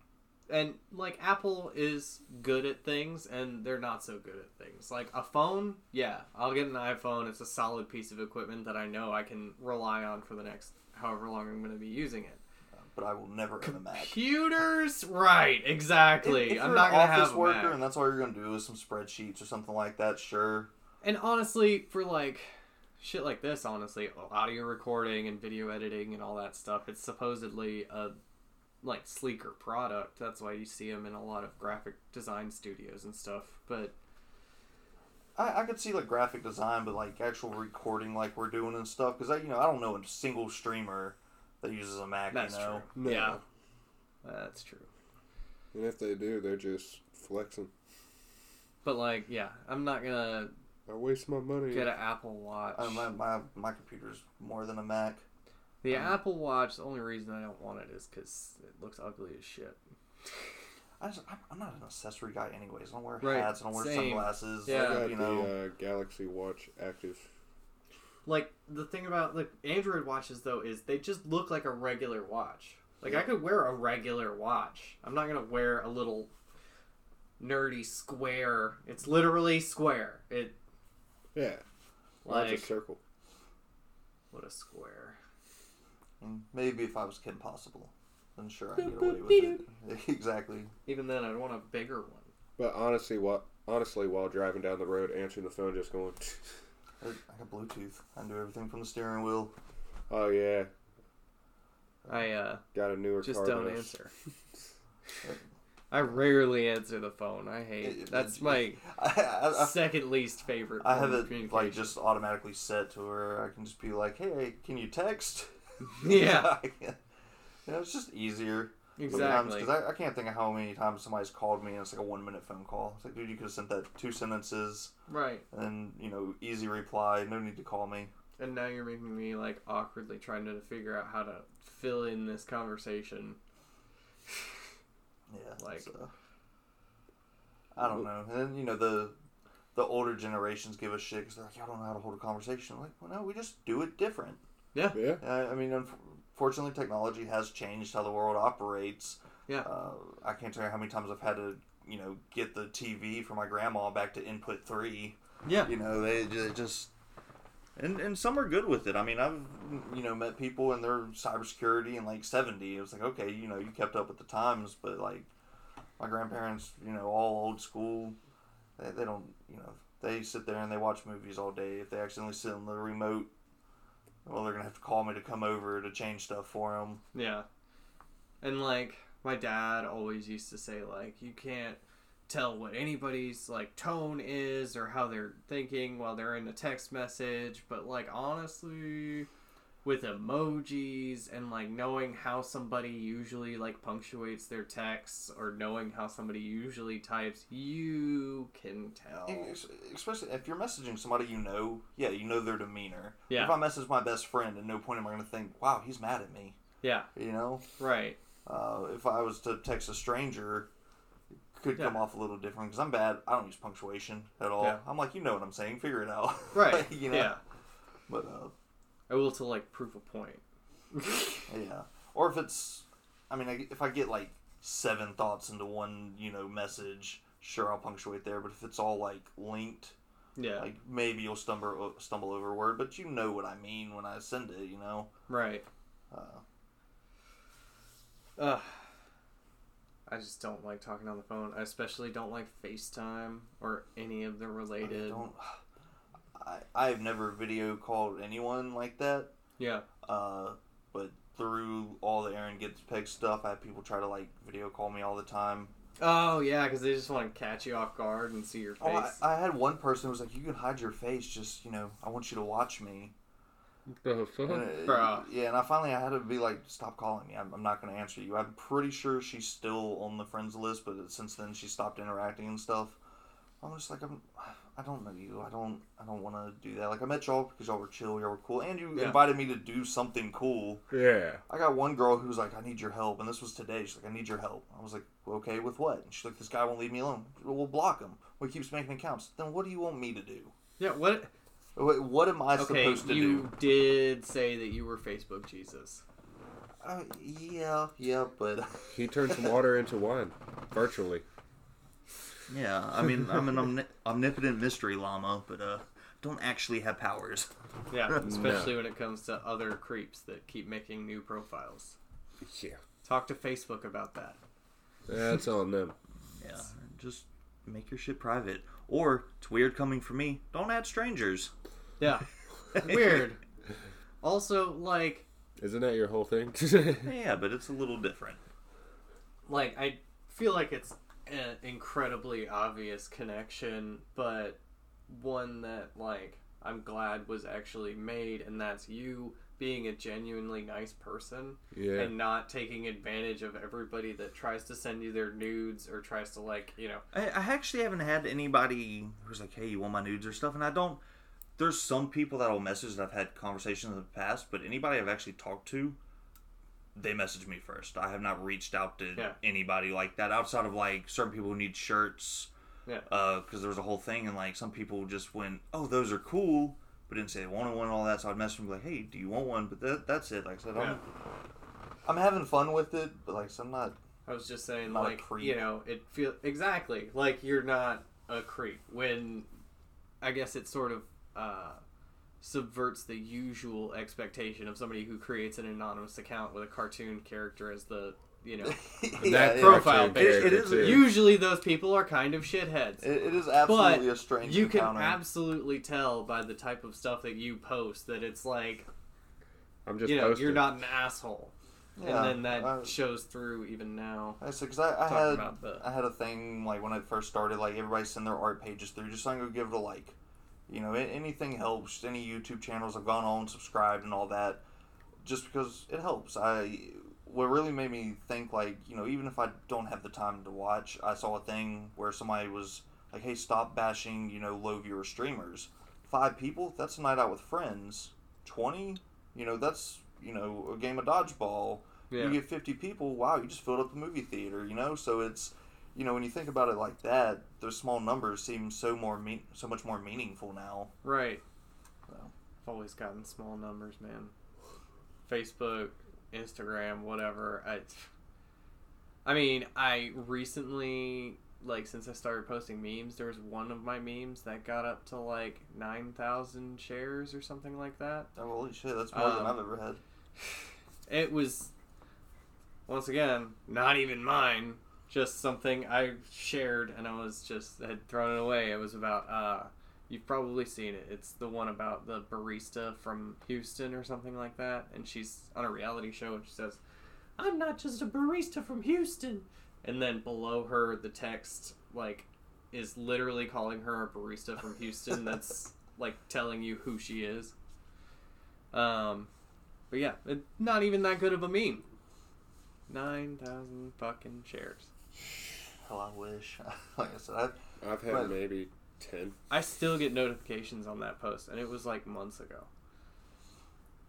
[SPEAKER 1] and like Apple is good at things, and they're not so good at things. Like a phone, yeah, I'll get an iPhone. It's a solid piece of equipment that I know I can rely on for the next however long I'm going to be using it.
[SPEAKER 3] But I will never own a Mac
[SPEAKER 1] Computers, right? Exactly.
[SPEAKER 3] if, if
[SPEAKER 1] I'm
[SPEAKER 3] you're
[SPEAKER 1] not
[SPEAKER 3] an
[SPEAKER 1] gonna
[SPEAKER 3] office
[SPEAKER 1] have a
[SPEAKER 3] worker
[SPEAKER 1] Mac.
[SPEAKER 3] and that's all you're gonna do is some spreadsheets or something like that sure
[SPEAKER 1] And honestly, for like shit like this, honestly, audio recording and video editing and all that stuff, it's supposedly a like sleeker product. That's why you see them in a lot of graphic design studios and stuff. But
[SPEAKER 3] I, I could see like graphic design, but like actual recording, like we're doing and stuff. Because I, you know, I don't know a single streamer that uses a Mac.
[SPEAKER 1] that's
[SPEAKER 3] you know,
[SPEAKER 1] true.
[SPEAKER 2] No.
[SPEAKER 1] Yeah, that's true.
[SPEAKER 2] And if they do, they're just flexing.
[SPEAKER 1] But like, yeah, I'm not gonna
[SPEAKER 2] I waste my money.
[SPEAKER 1] get an Apple Watch.
[SPEAKER 3] Uh, my, my my computer's more than a Mac.
[SPEAKER 1] the
[SPEAKER 3] um,
[SPEAKER 1] Apple Watch. The only reason I don't want it is because it looks ugly as shit.
[SPEAKER 3] I just, I'm- I'm not an accessory guy, anyways. I don't wear
[SPEAKER 1] Right,
[SPEAKER 3] hats. I don't wear
[SPEAKER 1] same.
[SPEAKER 3] sunglasses.
[SPEAKER 1] Yeah.
[SPEAKER 2] I got
[SPEAKER 3] you know.
[SPEAKER 2] the uh, Galaxy Watch Active.
[SPEAKER 1] Like the thing about like Android watches though is they just look like a regular watch. Like I could wear a regular watch. I'm not gonna wear a little nerdy square. It's literally square. It
[SPEAKER 2] Yeah. Watch a circle.
[SPEAKER 1] what a square.
[SPEAKER 3] Mm, maybe if I was Kim Possible, then sure I'd get away with it. exactly.
[SPEAKER 1] Even then, I'd want a bigger one.
[SPEAKER 2] But honestly, what honestly, while driving down the road, answering the phone, just going,
[SPEAKER 3] I, I got Bluetooth. I can do everything from the steering wheel.
[SPEAKER 2] "Oh yeah,
[SPEAKER 1] I uh
[SPEAKER 2] got a newer
[SPEAKER 1] just
[SPEAKER 2] car."
[SPEAKER 1] don't
[SPEAKER 2] than
[SPEAKER 1] answer. I rarely answer the phone. I hate
[SPEAKER 3] it-
[SPEAKER 1] that's
[SPEAKER 3] it-
[SPEAKER 1] my
[SPEAKER 3] I, I, I,
[SPEAKER 1] second least favorite.
[SPEAKER 3] I have it like just automatically set to where I can just be like, "Hey, can you text?"
[SPEAKER 1] yeah,
[SPEAKER 3] you know, it's just easier.
[SPEAKER 1] Exactly.
[SPEAKER 3] Because I, I can't think of how many times somebody's called me and it's like a one minute phone call. It's like, dude, you could have sent that two sentences
[SPEAKER 1] Right.
[SPEAKER 3] and you know, easy reply. No need to call me.
[SPEAKER 1] And now you're making me like awkwardly trying to figure out how to fill in this conversation.
[SPEAKER 3] Yeah,
[SPEAKER 1] Like-
[SPEAKER 3] so, I don't know. And you know the the older generations give a shit because they're like, I don't know how to hold a conversation. I'm like, well, no, we just do it different.
[SPEAKER 2] Yeah,
[SPEAKER 3] Uh, I mean, unfortunately, technology has changed how the world operates.
[SPEAKER 1] Yeah.
[SPEAKER 3] Uh, I can't tell you how many times I've had to, you know, get the TV for my grandma back to input three.
[SPEAKER 1] Yeah.
[SPEAKER 3] You know, they, they just. And, and some are good with it. I mean, I've you know met people in their cybersecurity in like seventy. It was like okay, you know, you kept up with the times, but like my grandparents, you know, all old school. They, they don't, you know, they sit there and they watch movies all day. If they accidentally sit on the remote, well, they're gonna have to call me to come over to change stuff for them.
[SPEAKER 1] Yeah. And like my dad always used to say like you can't tell what anybody's like tone is or how they're thinking while they're in a text message, but like honestly with emojis and like knowing how somebody usually like punctuates their texts or knowing how somebody usually types, you can tell.
[SPEAKER 3] Especially if you're messaging somebody you know, yeah, you know their demeanor.
[SPEAKER 1] Yeah.
[SPEAKER 3] If I message my best friend, at no point am I gonna think, "Wow, he's mad at me."
[SPEAKER 1] Yeah,
[SPEAKER 3] You know.
[SPEAKER 1] right.
[SPEAKER 3] Uh, if I was to text a stranger, it could come off a little different because I'm bad. I don't use punctuation at all.
[SPEAKER 1] Yeah.
[SPEAKER 3] I'm like, you know what I'm saying. Figure it out.
[SPEAKER 1] Right.
[SPEAKER 3] you know.
[SPEAKER 1] Yeah.
[SPEAKER 3] But uh,
[SPEAKER 1] I will to like prove a point.
[SPEAKER 3] yeah. Or if it's, I mean, if I get like seven thoughts into one, you know, message, sure I'll punctuate there. But if it's all like linked,
[SPEAKER 1] yeah.
[SPEAKER 3] like maybe you'll stumble stumble over a word, but you know what I mean when I send it. You know.
[SPEAKER 1] right.
[SPEAKER 3] Uh,
[SPEAKER 1] Ugh. I just don't like talking on the phone. I especially don't like FaceTime or any of the
[SPEAKER 3] I
[SPEAKER 1] related.
[SPEAKER 3] don't. I I've never video called anyone like that.
[SPEAKER 1] Yeah.
[SPEAKER 3] Uh, but through all the Aaron Gettspegged stuff, I have people try to like video call me all the time.
[SPEAKER 1] Oh yeah, because they just want to catch you off guard and see your face.
[SPEAKER 3] Oh, I, I had one person who was like, "You can hide your face, just you know, I want you to watch me."
[SPEAKER 2] The fuck?
[SPEAKER 3] And it-
[SPEAKER 1] Bruh.
[SPEAKER 3] yeah, and I finally I had to be like, "Stop calling me. I'm, I'm not going to answer you." I'm pretty sure she's still on the friends list, but since then she stopped interacting and stuff. I'm just like, I'm, I don't know you. I don't, I don't want to do that. Like I met y'all because y'all were chill, y'all were cool, and you
[SPEAKER 1] Yeah.
[SPEAKER 3] invited me to do something cool.
[SPEAKER 2] Yeah.
[SPEAKER 3] I got one girl who was like, I need your help. And this was today. She's like, I need your help. I was like, okay, with what? And she's like, this guy won't leave me alone. Well, block him. Well, he keeps making accounts. Then what do you want me to do?
[SPEAKER 1] yeah. What?
[SPEAKER 3] What, what am I
[SPEAKER 1] Okay,
[SPEAKER 3] supposed to do?
[SPEAKER 1] you did say that you were Facebook Jesus.
[SPEAKER 3] Uh, yeah, yeah, but.
[SPEAKER 2] He turned some water into wine, virtually.
[SPEAKER 3] Yeah, I mean, I'm an omni- omnipotent mystery llama, but uh, don't actually have powers.
[SPEAKER 1] Yeah, especially when it comes to other creeps that keep making new profiles.
[SPEAKER 2] Yeah.
[SPEAKER 1] Talk to Facebook about that.
[SPEAKER 2] That's on them.
[SPEAKER 3] Yeah, just make your shit private. Or, it's weird coming from me, don't add strangers.
[SPEAKER 1] Yeah. Weird. Also, like,
[SPEAKER 2] Isn't that your whole thing?
[SPEAKER 3] Yeah, but it's a little different.
[SPEAKER 1] like I feel like it's an incredibly obvious connection, but one that like I'm glad was actually made, and that's you being a genuinely nice person
[SPEAKER 2] Yeah.
[SPEAKER 1] and not taking advantage of everybody that tries to send you their nudes or tries to like you know
[SPEAKER 3] I, I actually haven't had anybody who's like, "Hey, you want my nudes or stuff?" And I don't. There's some people that'll message that I've had conversations in the past, but anybody I've actually talked to, they message me first. I have not reached out to
[SPEAKER 1] Yeah.
[SPEAKER 3] anybody like that outside of like certain people who need shirts.
[SPEAKER 1] Yeah.
[SPEAKER 3] Because there was a whole thing, and like some people just went, "Oh, those are cool," but didn't say they wanted one and all that. So I'd message them like, "Hey, do you want one?" But that, that's it. Like I said,
[SPEAKER 1] Yeah.
[SPEAKER 3] I'm, I'm having fun with it, but like said, I'm not.
[SPEAKER 1] I was just saying, like you know, it feel exactly like you're not a creep when I guess it's sort of uh, subverts the usual expectation of somebody who creates an anonymous account with a cartoon character as the you know.
[SPEAKER 2] that
[SPEAKER 1] profile
[SPEAKER 2] cartoon
[SPEAKER 1] picture,
[SPEAKER 3] It- it is-
[SPEAKER 1] Usually, those people are kind of shitheads.
[SPEAKER 3] It, it is absolutely
[SPEAKER 1] But
[SPEAKER 3] a strange.
[SPEAKER 1] you can absolutely tell by the type of stuff that you post that it's like
[SPEAKER 2] I'm just
[SPEAKER 1] you know
[SPEAKER 2] posting.
[SPEAKER 1] you're not an asshole,
[SPEAKER 3] Yeah,
[SPEAKER 1] and then that
[SPEAKER 3] I-
[SPEAKER 1] shows through even now.
[SPEAKER 3] I said, 'cause I, I had
[SPEAKER 1] about the
[SPEAKER 3] I had a thing like when I first started, like everybody send their art pages through. Just so I could give it a like. You know, anything helps. Any YouTube channels I've gone on, subscribed, and all that, just because it helps. I what really made me think like you know even if I don't have the time to watch, I saw a thing where somebody was like, "Hey, stop bashing you know low viewer streamers." Five people, that's a night out with friends. Twenty, you know, that's you know a game of dodgeball
[SPEAKER 1] yeah.
[SPEAKER 3] you get 50 people wow you just filled up the movie theater you know so it's you know when you think about it like that those small numbers seem so more mean so much more meaningful now
[SPEAKER 1] Right.
[SPEAKER 3] So.
[SPEAKER 1] I've always gotten small numbers, man. Facebook, Instagram, whatever. I, I mean, I recently, like, since I started posting memes, there was one of my memes that got up to like nine thousand shares or something like that.
[SPEAKER 3] oh, holy shit that's more than
[SPEAKER 1] Um,
[SPEAKER 3] i've ever had
[SPEAKER 1] It was, once again, not even mine. Just something I shared, and I was just had thrown it away. It was about uh, you've probably seen it. It's the one about the barista from Houston or something like that, and she's on a reality show and she says, "I'm not just a barista from Houston," and then below her the text like is literally calling her a barista from Houston. that's like telling you who she is. Um, but yeah, it, not even that good of a meme. Nine thousand fucking shares.
[SPEAKER 3] Hell i wish like i said I,
[SPEAKER 2] I've had
[SPEAKER 3] But-
[SPEAKER 2] maybe ten.
[SPEAKER 1] I still get notifications on that post, and it was like months ago.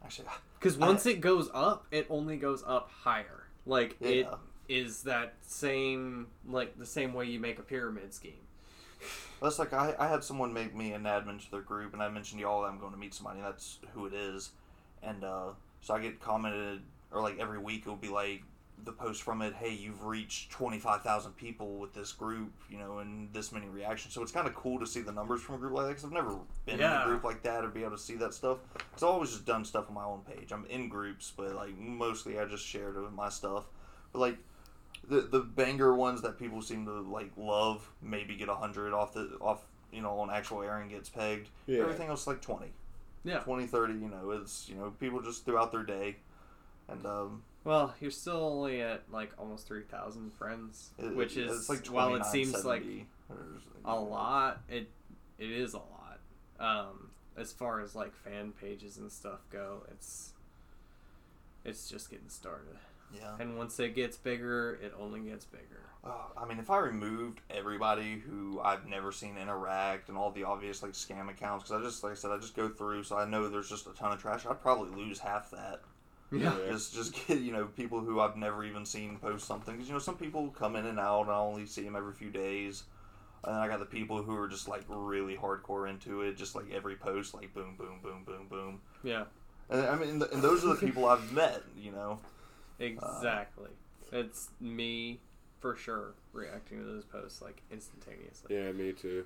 [SPEAKER 3] actually
[SPEAKER 1] Because once it goes up, it only goes up higher. Like it
[SPEAKER 3] Yeah.
[SPEAKER 1] is that same like the same way you make a pyramid scheme.
[SPEAKER 3] that's like I, I had someone make me an admin to their group and i mentioned y'all that i'm going to meet somebody and that's who it is and uh, so i get commented or like every week it'll be like the post from it hey you've reached 25000 people with this group you know and this many reactions. So it's kind of cool to see the numbers from a group like that because i've never been in a group like that or be able to see that stuff. Because i've always just done stuff on my own page. I'm in groups but like mostly i just shared my stuff. But like the the banger ones that people seem to like love maybe get 100 off the off you know on actual Aaron Gettspegged.
[SPEAKER 2] Yeah.
[SPEAKER 3] everything else like 20
[SPEAKER 1] Yeah.
[SPEAKER 3] 20 30 you know it's you know people just throughout their day. And um
[SPEAKER 1] Well, you're still only at like almost three thousand friends,
[SPEAKER 3] it-
[SPEAKER 1] which
[SPEAKER 3] it-
[SPEAKER 1] is
[SPEAKER 3] like
[SPEAKER 1] while it seems like
[SPEAKER 3] 29.70 or-
[SPEAKER 1] a lot, it it is a lot. Um, as far as like fan pages and stuff go, it's it's just getting started.
[SPEAKER 3] yeah
[SPEAKER 1] And once it gets bigger, it only gets bigger.
[SPEAKER 3] Uh, I mean, if I removed everybody who I've never seen interact and all the obvious like scam accounts, because I just like I said, I just go through, so I know there's just a ton of trash. I'd probably lose half that.
[SPEAKER 2] Yeah.
[SPEAKER 3] Just just get you know people who I've never even seen post something. Because you know some people come in and out, and I only see them every few days. And then I got the people who are just like really hardcore into it, just like every post, like boom, boom, boom, boom, boom.
[SPEAKER 1] Yeah,
[SPEAKER 3] And I mean, and those are the people I've met. You know,
[SPEAKER 1] exactly. it's me for sure reacting to those posts like instantaneously.
[SPEAKER 2] Yeah, me too.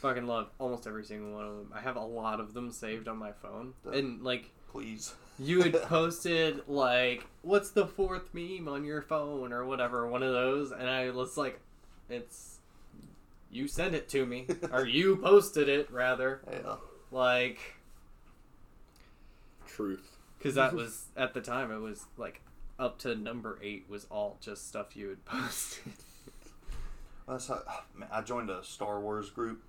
[SPEAKER 1] Fucking love almost every single one of them. I have a lot of them saved on my phone, and like
[SPEAKER 3] please.
[SPEAKER 1] You had posted like what's the fourth meme on your phone or whatever one of those and i was like it's you sent it to me or you posted it rather
[SPEAKER 3] Yeah.
[SPEAKER 1] like
[SPEAKER 2] Truth.
[SPEAKER 1] because that was at the time it was like up to number eight was all just stuff you had posted
[SPEAKER 3] That's how, man, I joined a Star Wars group,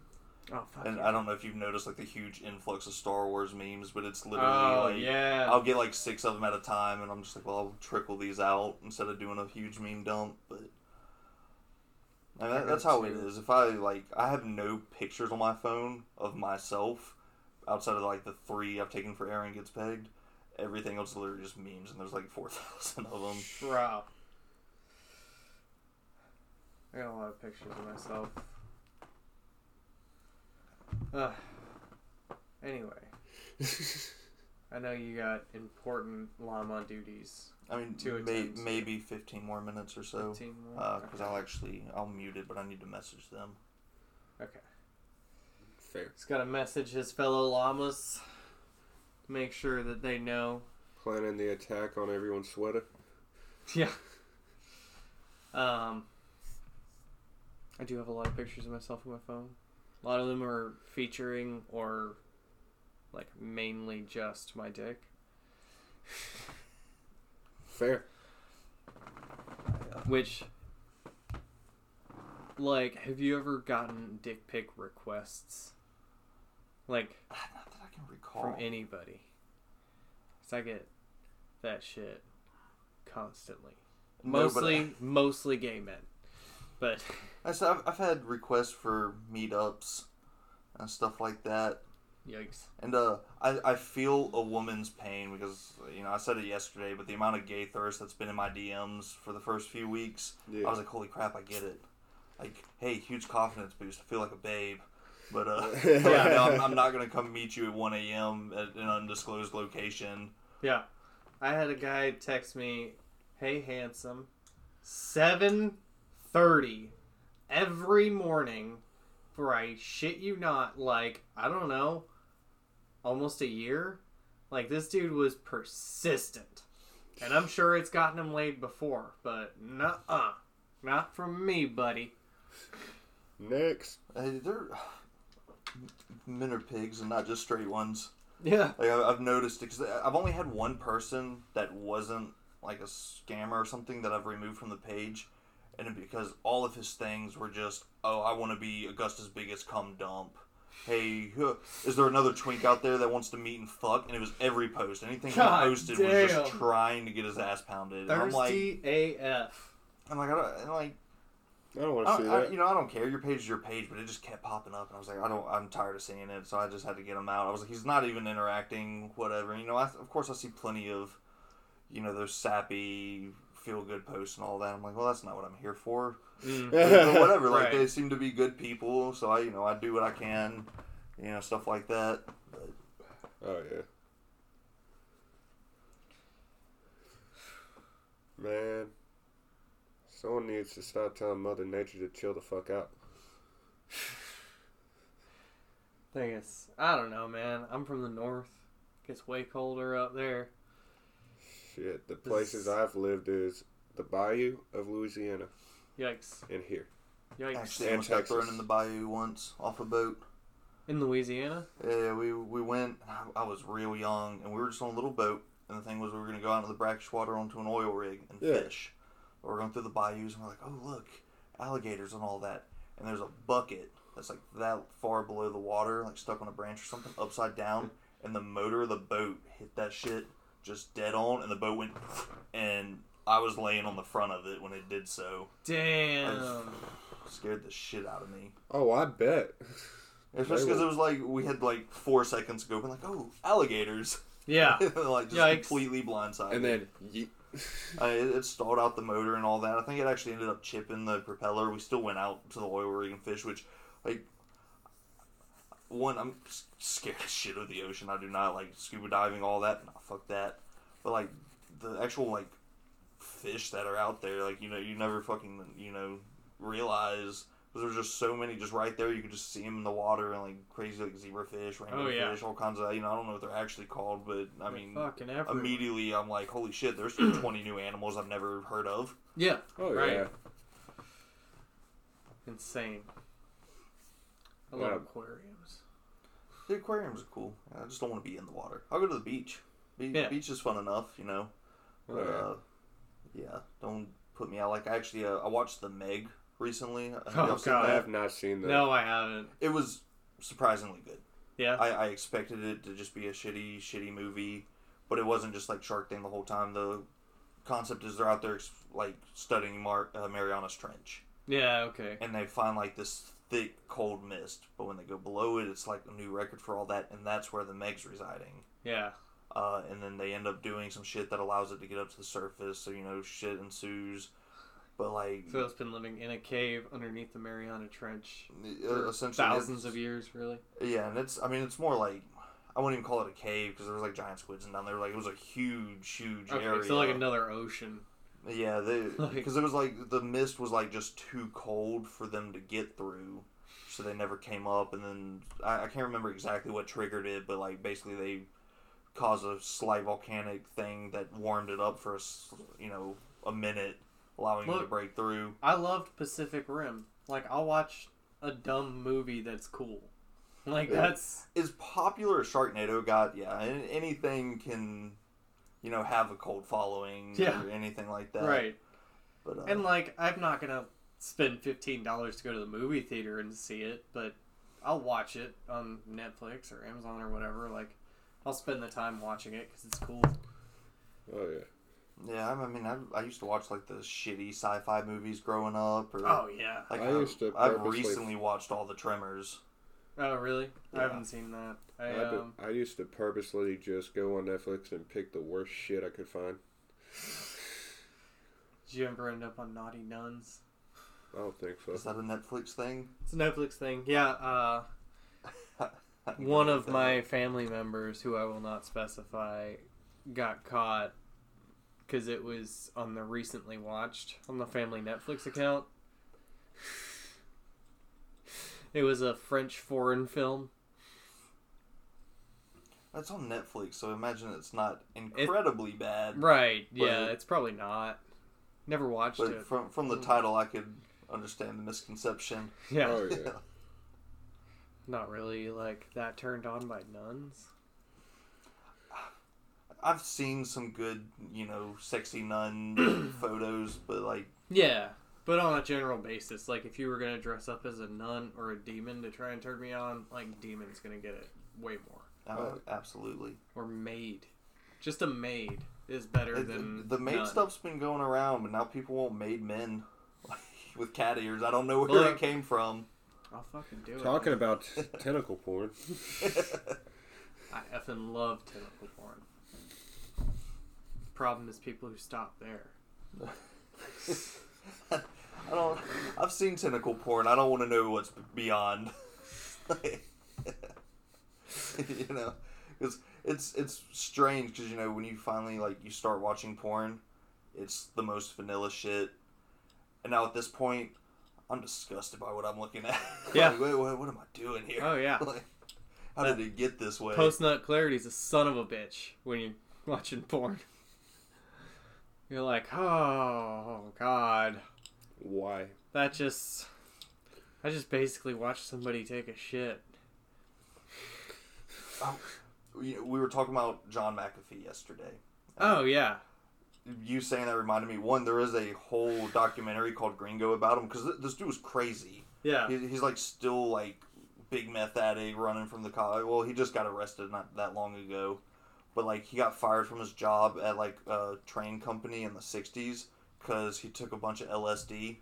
[SPEAKER 1] Oh fuck.
[SPEAKER 3] And
[SPEAKER 1] yeah.
[SPEAKER 3] I don't know if you've noticed like the huge influx of Star Wars memes, but it's literally
[SPEAKER 1] Oh
[SPEAKER 3] like
[SPEAKER 1] yeah.
[SPEAKER 3] I'll get like six of them at a time, and I'm just like, well, I'll trickle these out instead of doing a huge meme dump. But and that,
[SPEAKER 1] I
[SPEAKER 3] that's how it
[SPEAKER 1] you.
[SPEAKER 3] If I like, I have no pictures on my phone of myself outside of like the three I've taken for Aaron Gettspegged. Everything else is literally just memes, and there's like four thousand of them.
[SPEAKER 1] Bro. I got a lot of pictures of myself. Ugh. Anyway, I know you got important llama duties.
[SPEAKER 3] I mean,
[SPEAKER 1] Two
[SPEAKER 3] may,
[SPEAKER 1] attempts.
[SPEAKER 3] maybe fifteen more minutes or so.
[SPEAKER 1] 15 more?
[SPEAKER 3] Because I'll actually I'll mute it, but I need to message them.
[SPEAKER 1] Okay.
[SPEAKER 2] Fair.
[SPEAKER 1] He's got to message his fellow llamas. Make sure that they know.
[SPEAKER 2] Planning the attack on everyone's sweater.
[SPEAKER 1] Yeah. Um. I do have a lot of pictures of myself on my phone. A lot of them are featuring or like mainly just my dick.
[SPEAKER 2] Fair.
[SPEAKER 1] Which like have you ever gotten dick pic requests? Like
[SPEAKER 3] Not that I can recall.
[SPEAKER 1] from anybody. Cuz I get that shit constantly.
[SPEAKER 3] No, but
[SPEAKER 1] Mostly mostly gay men. But
[SPEAKER 3] I said I've, I've had requests for meetups and stuff like that,
[SPEAKER 1] yikes.
[SPEAKER 3] and uh, I I feel a woman's pain because you know I said it yesterday, but the amount of gay thirst that's been in my DMs for the first few weeks,
[SPEAKER 2] Yeah.
[SPEAKER 3] I was like, holy crap, I get it. Like, hey, huge confidence boost. I feel like a babe. But uh,
[SPEAKER 2] Yeah.
[SPEAKER 3] yeah, no, I'm, I'm not gonna come meet you at 1 a.m. at an undisclosed location.
[SPEAKER 1] Yeah. I had a guy text me, "Hey handsome, 7:30 every morning for I shit you not like, I don't know, almost a year." Like this dude was persistent. And I'm sure it's gotten him laid before, but nuh-uh. Not from me, buddy.
[SPEAKER 2] Next.
[SPEAKER 3] Hey, they're men are pigs and not just straight ones.
[SPEAKER 1] Yeah.
[SPEAKER 3] Like I- I've noticed because I've only had one person that wasn't like a scammer or something that I've removed from the page, and because all of his things were just, oh, I want to be Augusta's biggest cum dump. Hey, is there another twink out there that wants to meet and fuck? And it was every post. Anything
[SPEAKER 1] God
[SPEAKER 3] he posted was just trying to get his ass pounded. And I'm like,
[SPEAKER 1] Thirsty AF.
[SPEAKER 3] I'm like, I don't, and like,
[SPEAKER 2] I don't want to see
[SPEAKER 3] I-
[SPEAKER 2] that.
[SPEAKER 3] you know, I don't care. Your page is your page, but it just kept popping up, and I was like, I don't. I'm tired of seeing it, so I just had to get him out. I was like, he's not even interacting, whatever. You know, I, of course, I see plenty of, you know, those sappy, feel good posts and all that. I'm like, well, that's not what I'm here for.
[SPEAKER 1] Mm.
[SPEAKER 3] But whatever. Like
[SPEAKER 1] Right.
[SPEAKER 3] they seem to be good people, so I, you know, I do what I can, you know, stuff like that. But
[SPEAKER 2] Oh yeah. Man, someone needs to start telling Mother Nature to chill the fuck out.
[SPEAKER 1] Thing is, I don't know, man. I'm from the north. It gets way colder up there.
[SPEAKER 2] Shit, the places I've lived is the Bayou of Louisiana
[SPEAKER 1] Yikes.
[SPEAKER 2] and here.
[SPEAKER 1] Yikes.
[SPEAKER 3] actually, I
[SPEAKER 2] And
[SPEAKER 3] almost got
[SPEAKER 2] Texas.
[SPEAKER 3] thrown in the bayou once off a boat.
[SPEAKER 1] In Louisiana?
[SPEAKER 3] Yeah, we we went. I was real young, and we were just on a little boat. And the thing was, we were going to go out into the brackish water onto an oil rig and
[SPEAKER 2] Yeah.
[SPEAKER 3] fish. But we're going through the bayous, and we're like, oh look, alligators and all that. And there's a bucket that's like that far below the water, like stuck on a branch or something, upside down. And the motor of the boat hit that shit just dead on, and the boat went. And I was laying on the front of it when it did so.
[SPEAKER 1] Damn.
[SPEAKER 3] Scared the shit out of me.
[SPEAKER 2] Oh, I bet.
[SPEAKER 3] Especially because it was like we had like four seconds to go, and like, oh, alligators.
[SPEAKER 1] Yeah.
[SPEAKER 3] like just
[SPEAKER 1] Yikes.
[SPEAKER 3] completely blindsided.
[SPEAKER 2] And then, ye-
[SPEAKER 3] I it, it stalled out the motor and all that. I think it actually ended up chipping the propeller. We still went out to the oil rig and fish, which, like, one, I'm scared as shit of the ocean. I do not like scuba diving, all that. Nah, fuck that. But like the actual like fish that are out there, like you know, you never fucking you know realize. 'cause There's just so many just right there. You could just see them in the water and like crazy like zebrafish, rainbow
[SPEAKER 1] Oh, yeah.
[SPEAKER 3] fish, all kinds of. You know, I don't know what they're actually called, but I
[SPEAKER 1] They're
[SPEAKER 3] mean,
[SPEAKER 1] fucking everywhere.
[SPEAKER 3] immediately I'm like, holy shit, there's 20 new animals I've never heard of.
[SPEAKER 1] Yeah.
[SPEAKER 2] oh
[SPEAKER 1] Right.
[SPEAKER 2] yeah.
[SPEAKER 1] Insane. I love
[SPEAKER 2] Yeah.
[SPEAKER 1] aquariums.
[SPEAKER 3] The aquariums are cool. I just don't want to be in the water. I'll go to the beach. Be-
[SPEAKER 1] Yeah.
[SPEAKER 3] Beach is fun enough, you know.
[SPEAKER 2] Oh,
[SPEAKER 3] But,
[SPEAKER 2] yeah.
[SPEAKER 3] uh, yeah, don't put me out. Like, I actually, uh, I watched The Meg recently. Have
[SPEAKER 1] Oh, God.
[SPEAKER 2] I have not seen that.
[SPEAKER 1] No, I haven't.
[SPEAKER 3] It was surprisingly good.
[SPEAKER 1] Yeah.
[SPEAKER 3] I, I expected it to just be a shitty, shitty movie, but it wasn't just like Shark Thing the whole time. The concept is they're out there like studying Mar- uh, Mariana's Trench,
[SPEAKER 1] yeah. Okay.
[SPEAKER 3] and they find like this thick, cold mist. But when they go below it, it's like a new record for all that, and that's where the Meg's residing.
[SPEAKER 1] Yeah.
[SPEAKER 3] Uh, and then they end up doing some shit that allows it to get up to the surface. So you know, shit ensues. But like,
[SPEAKER 1] So it's been living in a cave underneath the Mariana Trench
[SPEAKER 3] essentially,
[SPEAKER 1] thousands of years, really.
[SPEAKER 3] Yeah, and it's I mean it's more like I wouldn't even call it a cave because there was like giant squids and down there. Like it was a huge, huge
[SPEAKER 1] Okay,
[SPEAKER 3] area.
[SPEAKER 1] so like another ocean.
[SPEAKER 3] Yeah, they because it was like the mist was like just too cold for them to get through, so they never came up. And then I, I can't remember exactly what triggered it, but like basically they caused a slight volcanic thing that warmed it up for a you know a minute, allowing it to break through.
[SPEAKER 1] I loved Pacific Rim. Like I'll watch a dumb movie that's cool. Like that's
[SPEAKER 3] As popular as Sharknado got, yeah, anything can. You know, have a cult following
[SPEAKER 1] Yeah.
[SPEAKER 3] or anything like that.
[SPEAKER 1] right.
[SPEAKER 3] But uh,
[SPEAKER 1] And like I'm not gonna spend fifteen dollars to go to the movie theater and see it, but I'll watch it on Netflix or Amazon or whatever. Like I'll spend the time watching it because it's cool.
[SPEAKER 2] Oh yeah.
[SPEAKER 3] Yeah, I mean, I, I used to watch like the shitty sci-fi movies growing up. Or,
[SPEAKER 1] Oh yeah.
[SPEAKER 3] like
[SPEAKER 2] I
[SPEAKER 3] I
[SPEAKER 2] used to
[SPEAKER 3] I've recently watched all the Tremors.
[SPEAKER 1] Oh really? I haven't seen that. I
[SPEAKER 2] I,
[SPEAKER 1] um.
[SPEAKER 2] I used to purposely just go on Netflix and pick the worst shit I could find.
[SPEAKER 1] Did you ever end up on Naughty Nuns?
[SPEAKER 2] I don't think so.
[SPEAKER 3] Is that a Netflix thing?
[SPEAKER 1] It's a Netflix thing. Yeah. Uh. One of
[SPEAKER 3] what
[SPEAKER 1] my family members, who I will not specify, got caught because it was on the recently watched on the family Netflix account. It was a French foreign film.
[SPEAKER 3] That's on Netflix, so imagine it's not incredibly bad.
[SPEAKER 1] Right. Yeah,
[SPEAKER 3] But-
[SPEAKER 1] it's probably not. Never watched
[SPEAKER 3] But
[SPEAKER 1] it.
[SPEAKER 3] from from the mm. title, I could understand the misconception.
[SPEAKER 1] Yeah.
[SPEAKER 2] Oh yeah.
[SPEAKER 1] Not really like that turned on by nuns.
[SPEAKER 3] I've seen some good, you know, sexy nun photos, but like,
[SPEAKER 1] Yeah. But on a general basis, like if you were gonna dress up as a nun or a demon to try and turn me on, like demon's gonna get it way more.
[SPEAKER 3] uh, absolutely.
[SPEAKER 1] or maid. Just a maid is better
[SPEAKER 3] It-
[SPEAKER 1] than
[SPEAKER 3] the maid
[SPEAKER 1] none.
[SPEAKER 3] stuff's been going around, but now people want maid men with cat ears. I don't know where
[SPEAKER 1] Look.
[SPEAKER 3] it came from.
[SPEAKER 1] I'll fucking do it.
[SPEAKER 2] Talking
[SPEAKER 1] man.
[SPEAKER 2] about tentacle porn.
[SPEAKER 1] I effing love tentacle porn. Problem is people who stop there.
[SPEAKER 3] I don't. I've seen tentacle porn. I don't want to know what's beyond. you know, because it's it's strange because you know when you finally like you start watching porn, it's the most vanilla shit. And now at this point, I'm disgusted by what I'm looking at.
[SPEAKER 1] Yeah.
[SPEAKER 3] like, wait, wait, what am I doing here?
[SPEAKER 1] Oh yeah.
[SPEAKER 3] Like, how did it get this way?
[SPEAKER 1] Post nut clarity is a son of a bitch when you're watching porn. You're like, oh god,
[SPEAKER 2] Why?
[SPEAKER 1] that just. I just basically watched somebody take a shit.
[SPEAKER 3] Um, we, we were talking about John McAfee yesterday.
[SPEAKER 1] Oh yeah,
[SPEAKER 3] you saying that reminded me. One, there is a whole documentary called Gringo about him because this dude was crazy.
[SPEAKER 1] yeah.
[SPEAKER 3] He, he's like still like big meth addict running from the college. Well, he just got arrested not that long ago, but like he got fired from his job at like a train company in the '60s because he took a bunch of LSD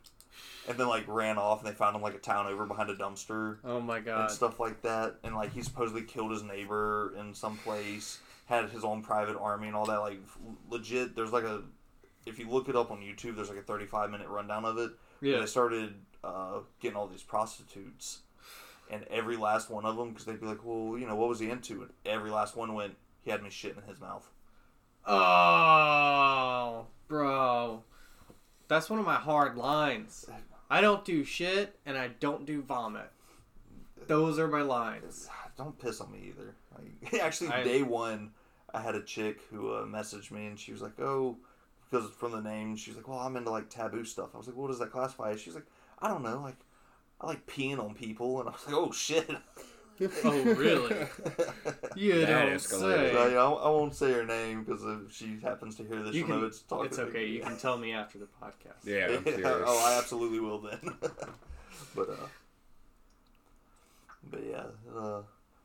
[SPEAKER 3] and then like ran off and they found him like a town over behind a dumpster
[SPEAKER 1] Oh my
[SPEAKER 3] and
[SPEAKER 1] god.
[SPEAKER 3] stuff like that. And like he supposedly killed his neighbor in some place, had his own private army and all that. Like legit, there's like a if you look it up on YouTube, there's like a 35 minute rundown of it.
[SPEAKER 1] Yeah.
[SPEAKER 3] They started uh, getting all these prostitutes, and every last one of them, because they'd be like, well, you know, what was he into? And every last one went, he had me shitting in his mouth.
[SPEAKER 1] Oh, bro. That's one of my hard lines. I don't do shit and I don't do vomit. Those are my lines.
[SPEAKER 3] Don't piss on me either. Like, actually,
[SPEAKER 1] I-
[SPEAKER 3] day one, I had a chick who uh, messaged me and she was like, "Oh, because from the name, she's like, well, I'm into like taboo stuff." I was like, "What does that classify?" as?" She's like, "I don't know, like I like peeing on people," and I was like, "Oh shit."
[SPEAKER 1] Oh, really? You
[SPEAKER 2] That
[SPEAKER 1] don't
[SPEAKER 2] escalated.
[SPEAKER 1] say.
[SPEAKER 3] So, yeah, I, I won't say her name because if she happens to hear this,
[SPEAKER 1] You
[SPEAKER 3] she'll
[SPEAKER 1] can,
[SPEAKER 3] know it's talking.
[SPEAKER 1] it's okay. You can tell me after the podcast.
[SPEAKER 2] Yeah, I'm curious.
[SPEAKER 3] oh, I absolutely will then. but uh, But yeah, uh,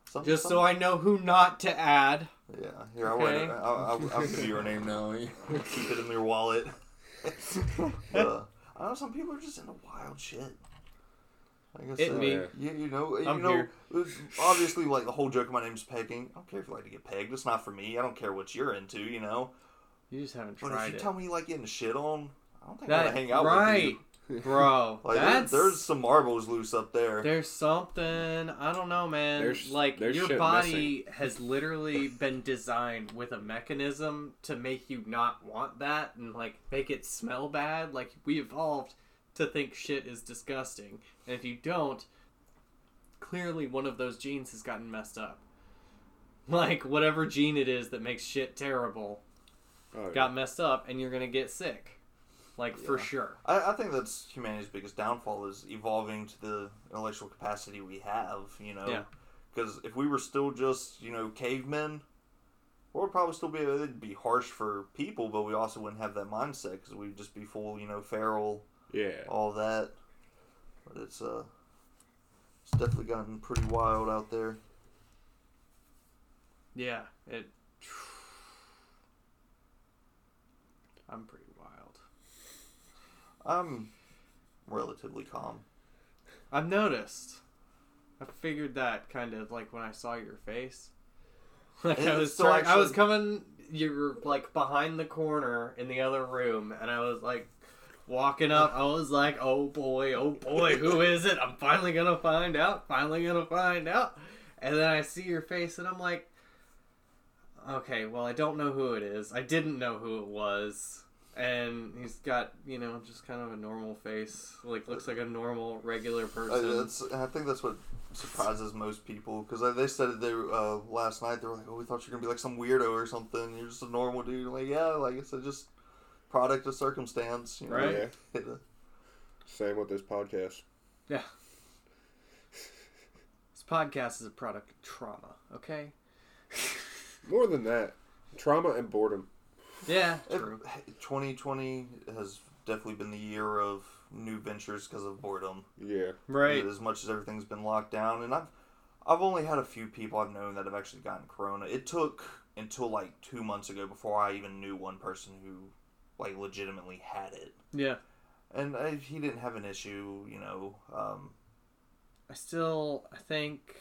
[SPEAKER 3] some,
[SPEAKER 1] Just
[SPEAKER 3] some,
[SPEAKER 1] so I know who not to add.
[SPEAKER 3] yeah. Here,
[SPEAKER 1] Okay.
[SPEAKER 3] I'll, I'll, I'll, I'll give you your name now. Keep it in your wallet. but, uh, I know some people are just into wild shit. Like I
[SPEAKER 1] It
[SPEAKER 3] said,
[SPEAKER 1] me.
[SPEAKER 3] You, you know, you
[SPEAKER 1] I'm
[SPEAKER 3] know,
[SPEAKER 1] here.
[SPEAKER 3] obviously, like the whole joke of my name's pegging. I don't care if you like to get pegged. It's not for me. I don't care what you're into. You know.
[SPEAKER 1] You just haven't
[SPEAKER 3] But if you
[SPEAKER 1] it.
[SPEAKER 3] tell me you like getting shit on, I don't think I
[SPEAKER 1] That,
[SPEAKER 3] want to hang out
[SPEAKER 1] right,
[SPEAKER 3] with you.
[SPEAKER 1] bro.
[SPEAKER 3] Like there-
[SPEAKER 1] that's
[SPEAKER 3] there's some marbles loose up there.
[SPEAKER 1] There's something I don't know, man.
[SPEAKER 2] There's-
[SPEAKER 1] like
[SPEAKER 2] there's
[SPEAKER 1] your
[SPEAKER 2] shit
[SPEAKER 1] body has literally been designed with a mechanism to make you not want that and like make it smell bad. Like we evolved to think shit is disgusting, and if you don't, clearly one of those genes has gotten messed up. Like whatever gene it is that makes shit terrible
[SPEAKER 2] Oh, yeah.
[SPEAKER 1] got messed up, and you're gonna get sick. Like for sure.
[SPEAKER 3] I, I think that's humanity's biggest downfall is evolving to the intellectual capacity we have. You know,
[SPEAKER 1] Yeah.
[SPEAKER 3] because if we were still just you know cavemen, we would probably still be it'd be harsh for people, but we also wouldn't have that mindset because we'd just be full you know feral,
[SPEAKER 2] Yeah.
[SPEAKER 3] all that. But it's uh, it's definitely gotten pretty wild out there.
[SPEAKER 1] Yeah, it. I'm pretty wild.
[SPEAKER 3] I'm relatively calm.
[SPEAKER 1] I've noticed. I figured that kind of like when I saw your face. Like
[SPEAKER 3] And
[SPEAKER 1] I was,
[SPEAKER 3] still
[SPEAKER 1] trying, I was coming. You were like behind the corner in the other room, and I was like walking up. I was like, "Oh boy, oh boy, who is it? I'm finally gonna find out. Finally gonna find out." And then I see your face, and I'm like, "Okay, well, I don't know who it is. I didn't know who it was." And he's got, you know, just kind of a normal face. Like, looks like a normal, regular
[SPEAKER 3] I,
[SPEAKER 1] person.
[SPEAKER 3] that's, I think that's what surprises most people because they said it they uh, last night. They were like, "Oh, we thought you were gonna be like some weirdo or something. You're just a normal dude." You're like, yeah, like I said, just product of circumstance, you know?
[SPEAKER 1] Right.
[SPEAKER 2] Yeah. Same with this podcast.
[SPEAKER 1] Yeah. This podcast is a product of trauma, okay?
[SPEAKER 2] More than that, trauma and boredom.
[SPEAKER 1] Yeah,
[SPEAKER 3] It-
[SPEAKER 1] true.
[SPEAKER 3] 2020 has definitely been the year of new ventures because of boredom.
[SPEAKER 2] Yeah.
[SPEAKER 1] Right.
[SPEAKER 3] As much as everything's been locked down, and I've I've only had a few people I've known that have actually gotten corona. It took until like two months ago before I even knew one person who like legitimately had it.
[SPEAKER 1] Yeah.
[SPEAKER 3] and I, he didn't have an issue, you know. Um,
[SPEAKER 1] I still, I think,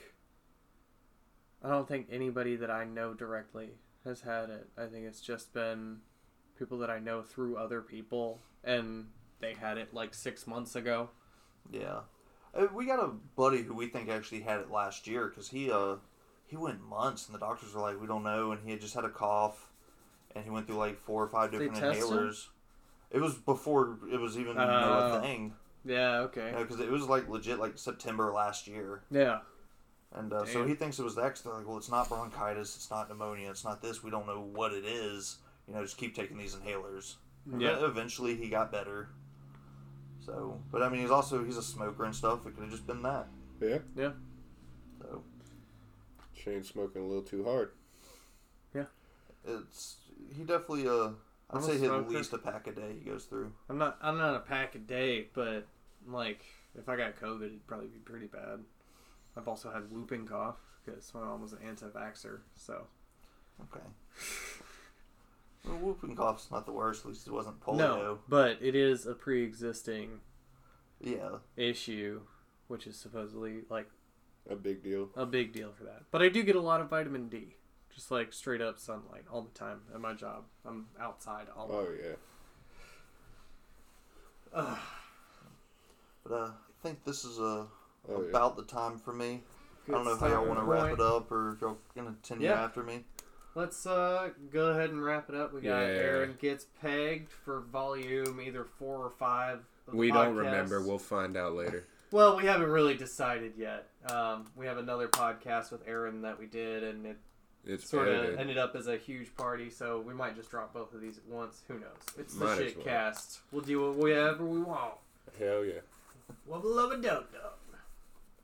[SPEAKER 1] I don't think anybody that I know directly has had it. I think it's just been people that I know through other people, and they had it like six months ago.
[SPEAKER 3] yeah, Uh, we got a buddy who we think actually had it last year because he uh he went months and the doctors were like we don't know, and he had just had a cough, and he went through like four or five different
[SPEAKER 1] test
[SPEAKER 3] inhalers. It was before it was even you know,
[SPEAKER 1] Oh.
[SPEAKER 3] a thing,
[SPEAKER 1] Yeah, okay.
[SPEAKER 3] because it was like legit like September last year.
[SPEAKER 1] Yeah.
[SPEAKER 3] And uh, so he thinks it was that. 'cause they're like, well, it's not bronchitis, it's not pneumonia, it's not this. We don't know what it is. You know, just keep taking these inhalers.
[SPEAKER 1] Yeah.
[SPEAKER 3] eventually, he got better. So, but I mean, he's also he's a smoker and stuff. It could have just been that.
[SPEAKER 2] Yeah.
[SPEAKER 1] Yeah.
[SPEAKER 3] So
[SPEAKER 2] Shane's smoking a little too hard. Yeah.
[SPEAKER 3] It's he definitely uh I'd
[SPEAKER 1] I'm
[SPEAKER 3] say he at least a pack a day he goes through.
[SPEAKER 1] I'm not. I'm not a pack a day, but like if I got COVID, it'd probably be pretty bad. I've also had whooping cough because my mom was an anti-vaxxer. So
[SPEAKER 3] Okay. Well, whooping cough's not the worst. At least it wasn't polio.
[SPEAKER 1] no, but it is a pre-existing
[SPEAKER 3] Yeah.
[SPEAKER 1] issue, which is supposedly like
[SPEAKER 2] A big deal.
[SPEAKER 1] a big deal for that. But I do get a lot of vitamin D, just like straight up sunlight all the time at my job. I'm outside all the
[SPEAKER 2] Oh yeah.
[SPEAKER 1] Ugh.
[SPEAKER 3] But uh, I think this is uh,
[SPEAKER 2] Oh yeah.
[SPEAKER 3] about the time for me. I don't know
[SPEAKER 1] Good
[SPEAKER 3] how y'all want to wrap it up or if y'all gonna continue
[SPEAKER 1] Yeah.
[SPEAKER 3] after me.
[SPEAKER 1] Let's uh go ahead and wrap it up. We got
[SPEAKER 2] Yeah.
[SPEAKER 1] Aaron gets pegged for volume either four or five. of the
[SPEAKER 2] We don't remember. We'll find out later.
[SPEAKER 1] Well, we haven't really decided yet. Um, we have another podcast with Aaron that we did, and it
[SPEAKER 2] It's
[SPEAKER 1] sort of ended up as a huge party. So we might just drop both of these at once. Who knows? It's the
[SPEAKER 2] Might as
[SPEAKER 1] shit
[SPEAKER 2] well.
[SPEAKER 1] cast. We'll do whatever we want.
[SPEAKER 2] Hell yeah.
[SPEAKER 1] Wubba lubba dub dub.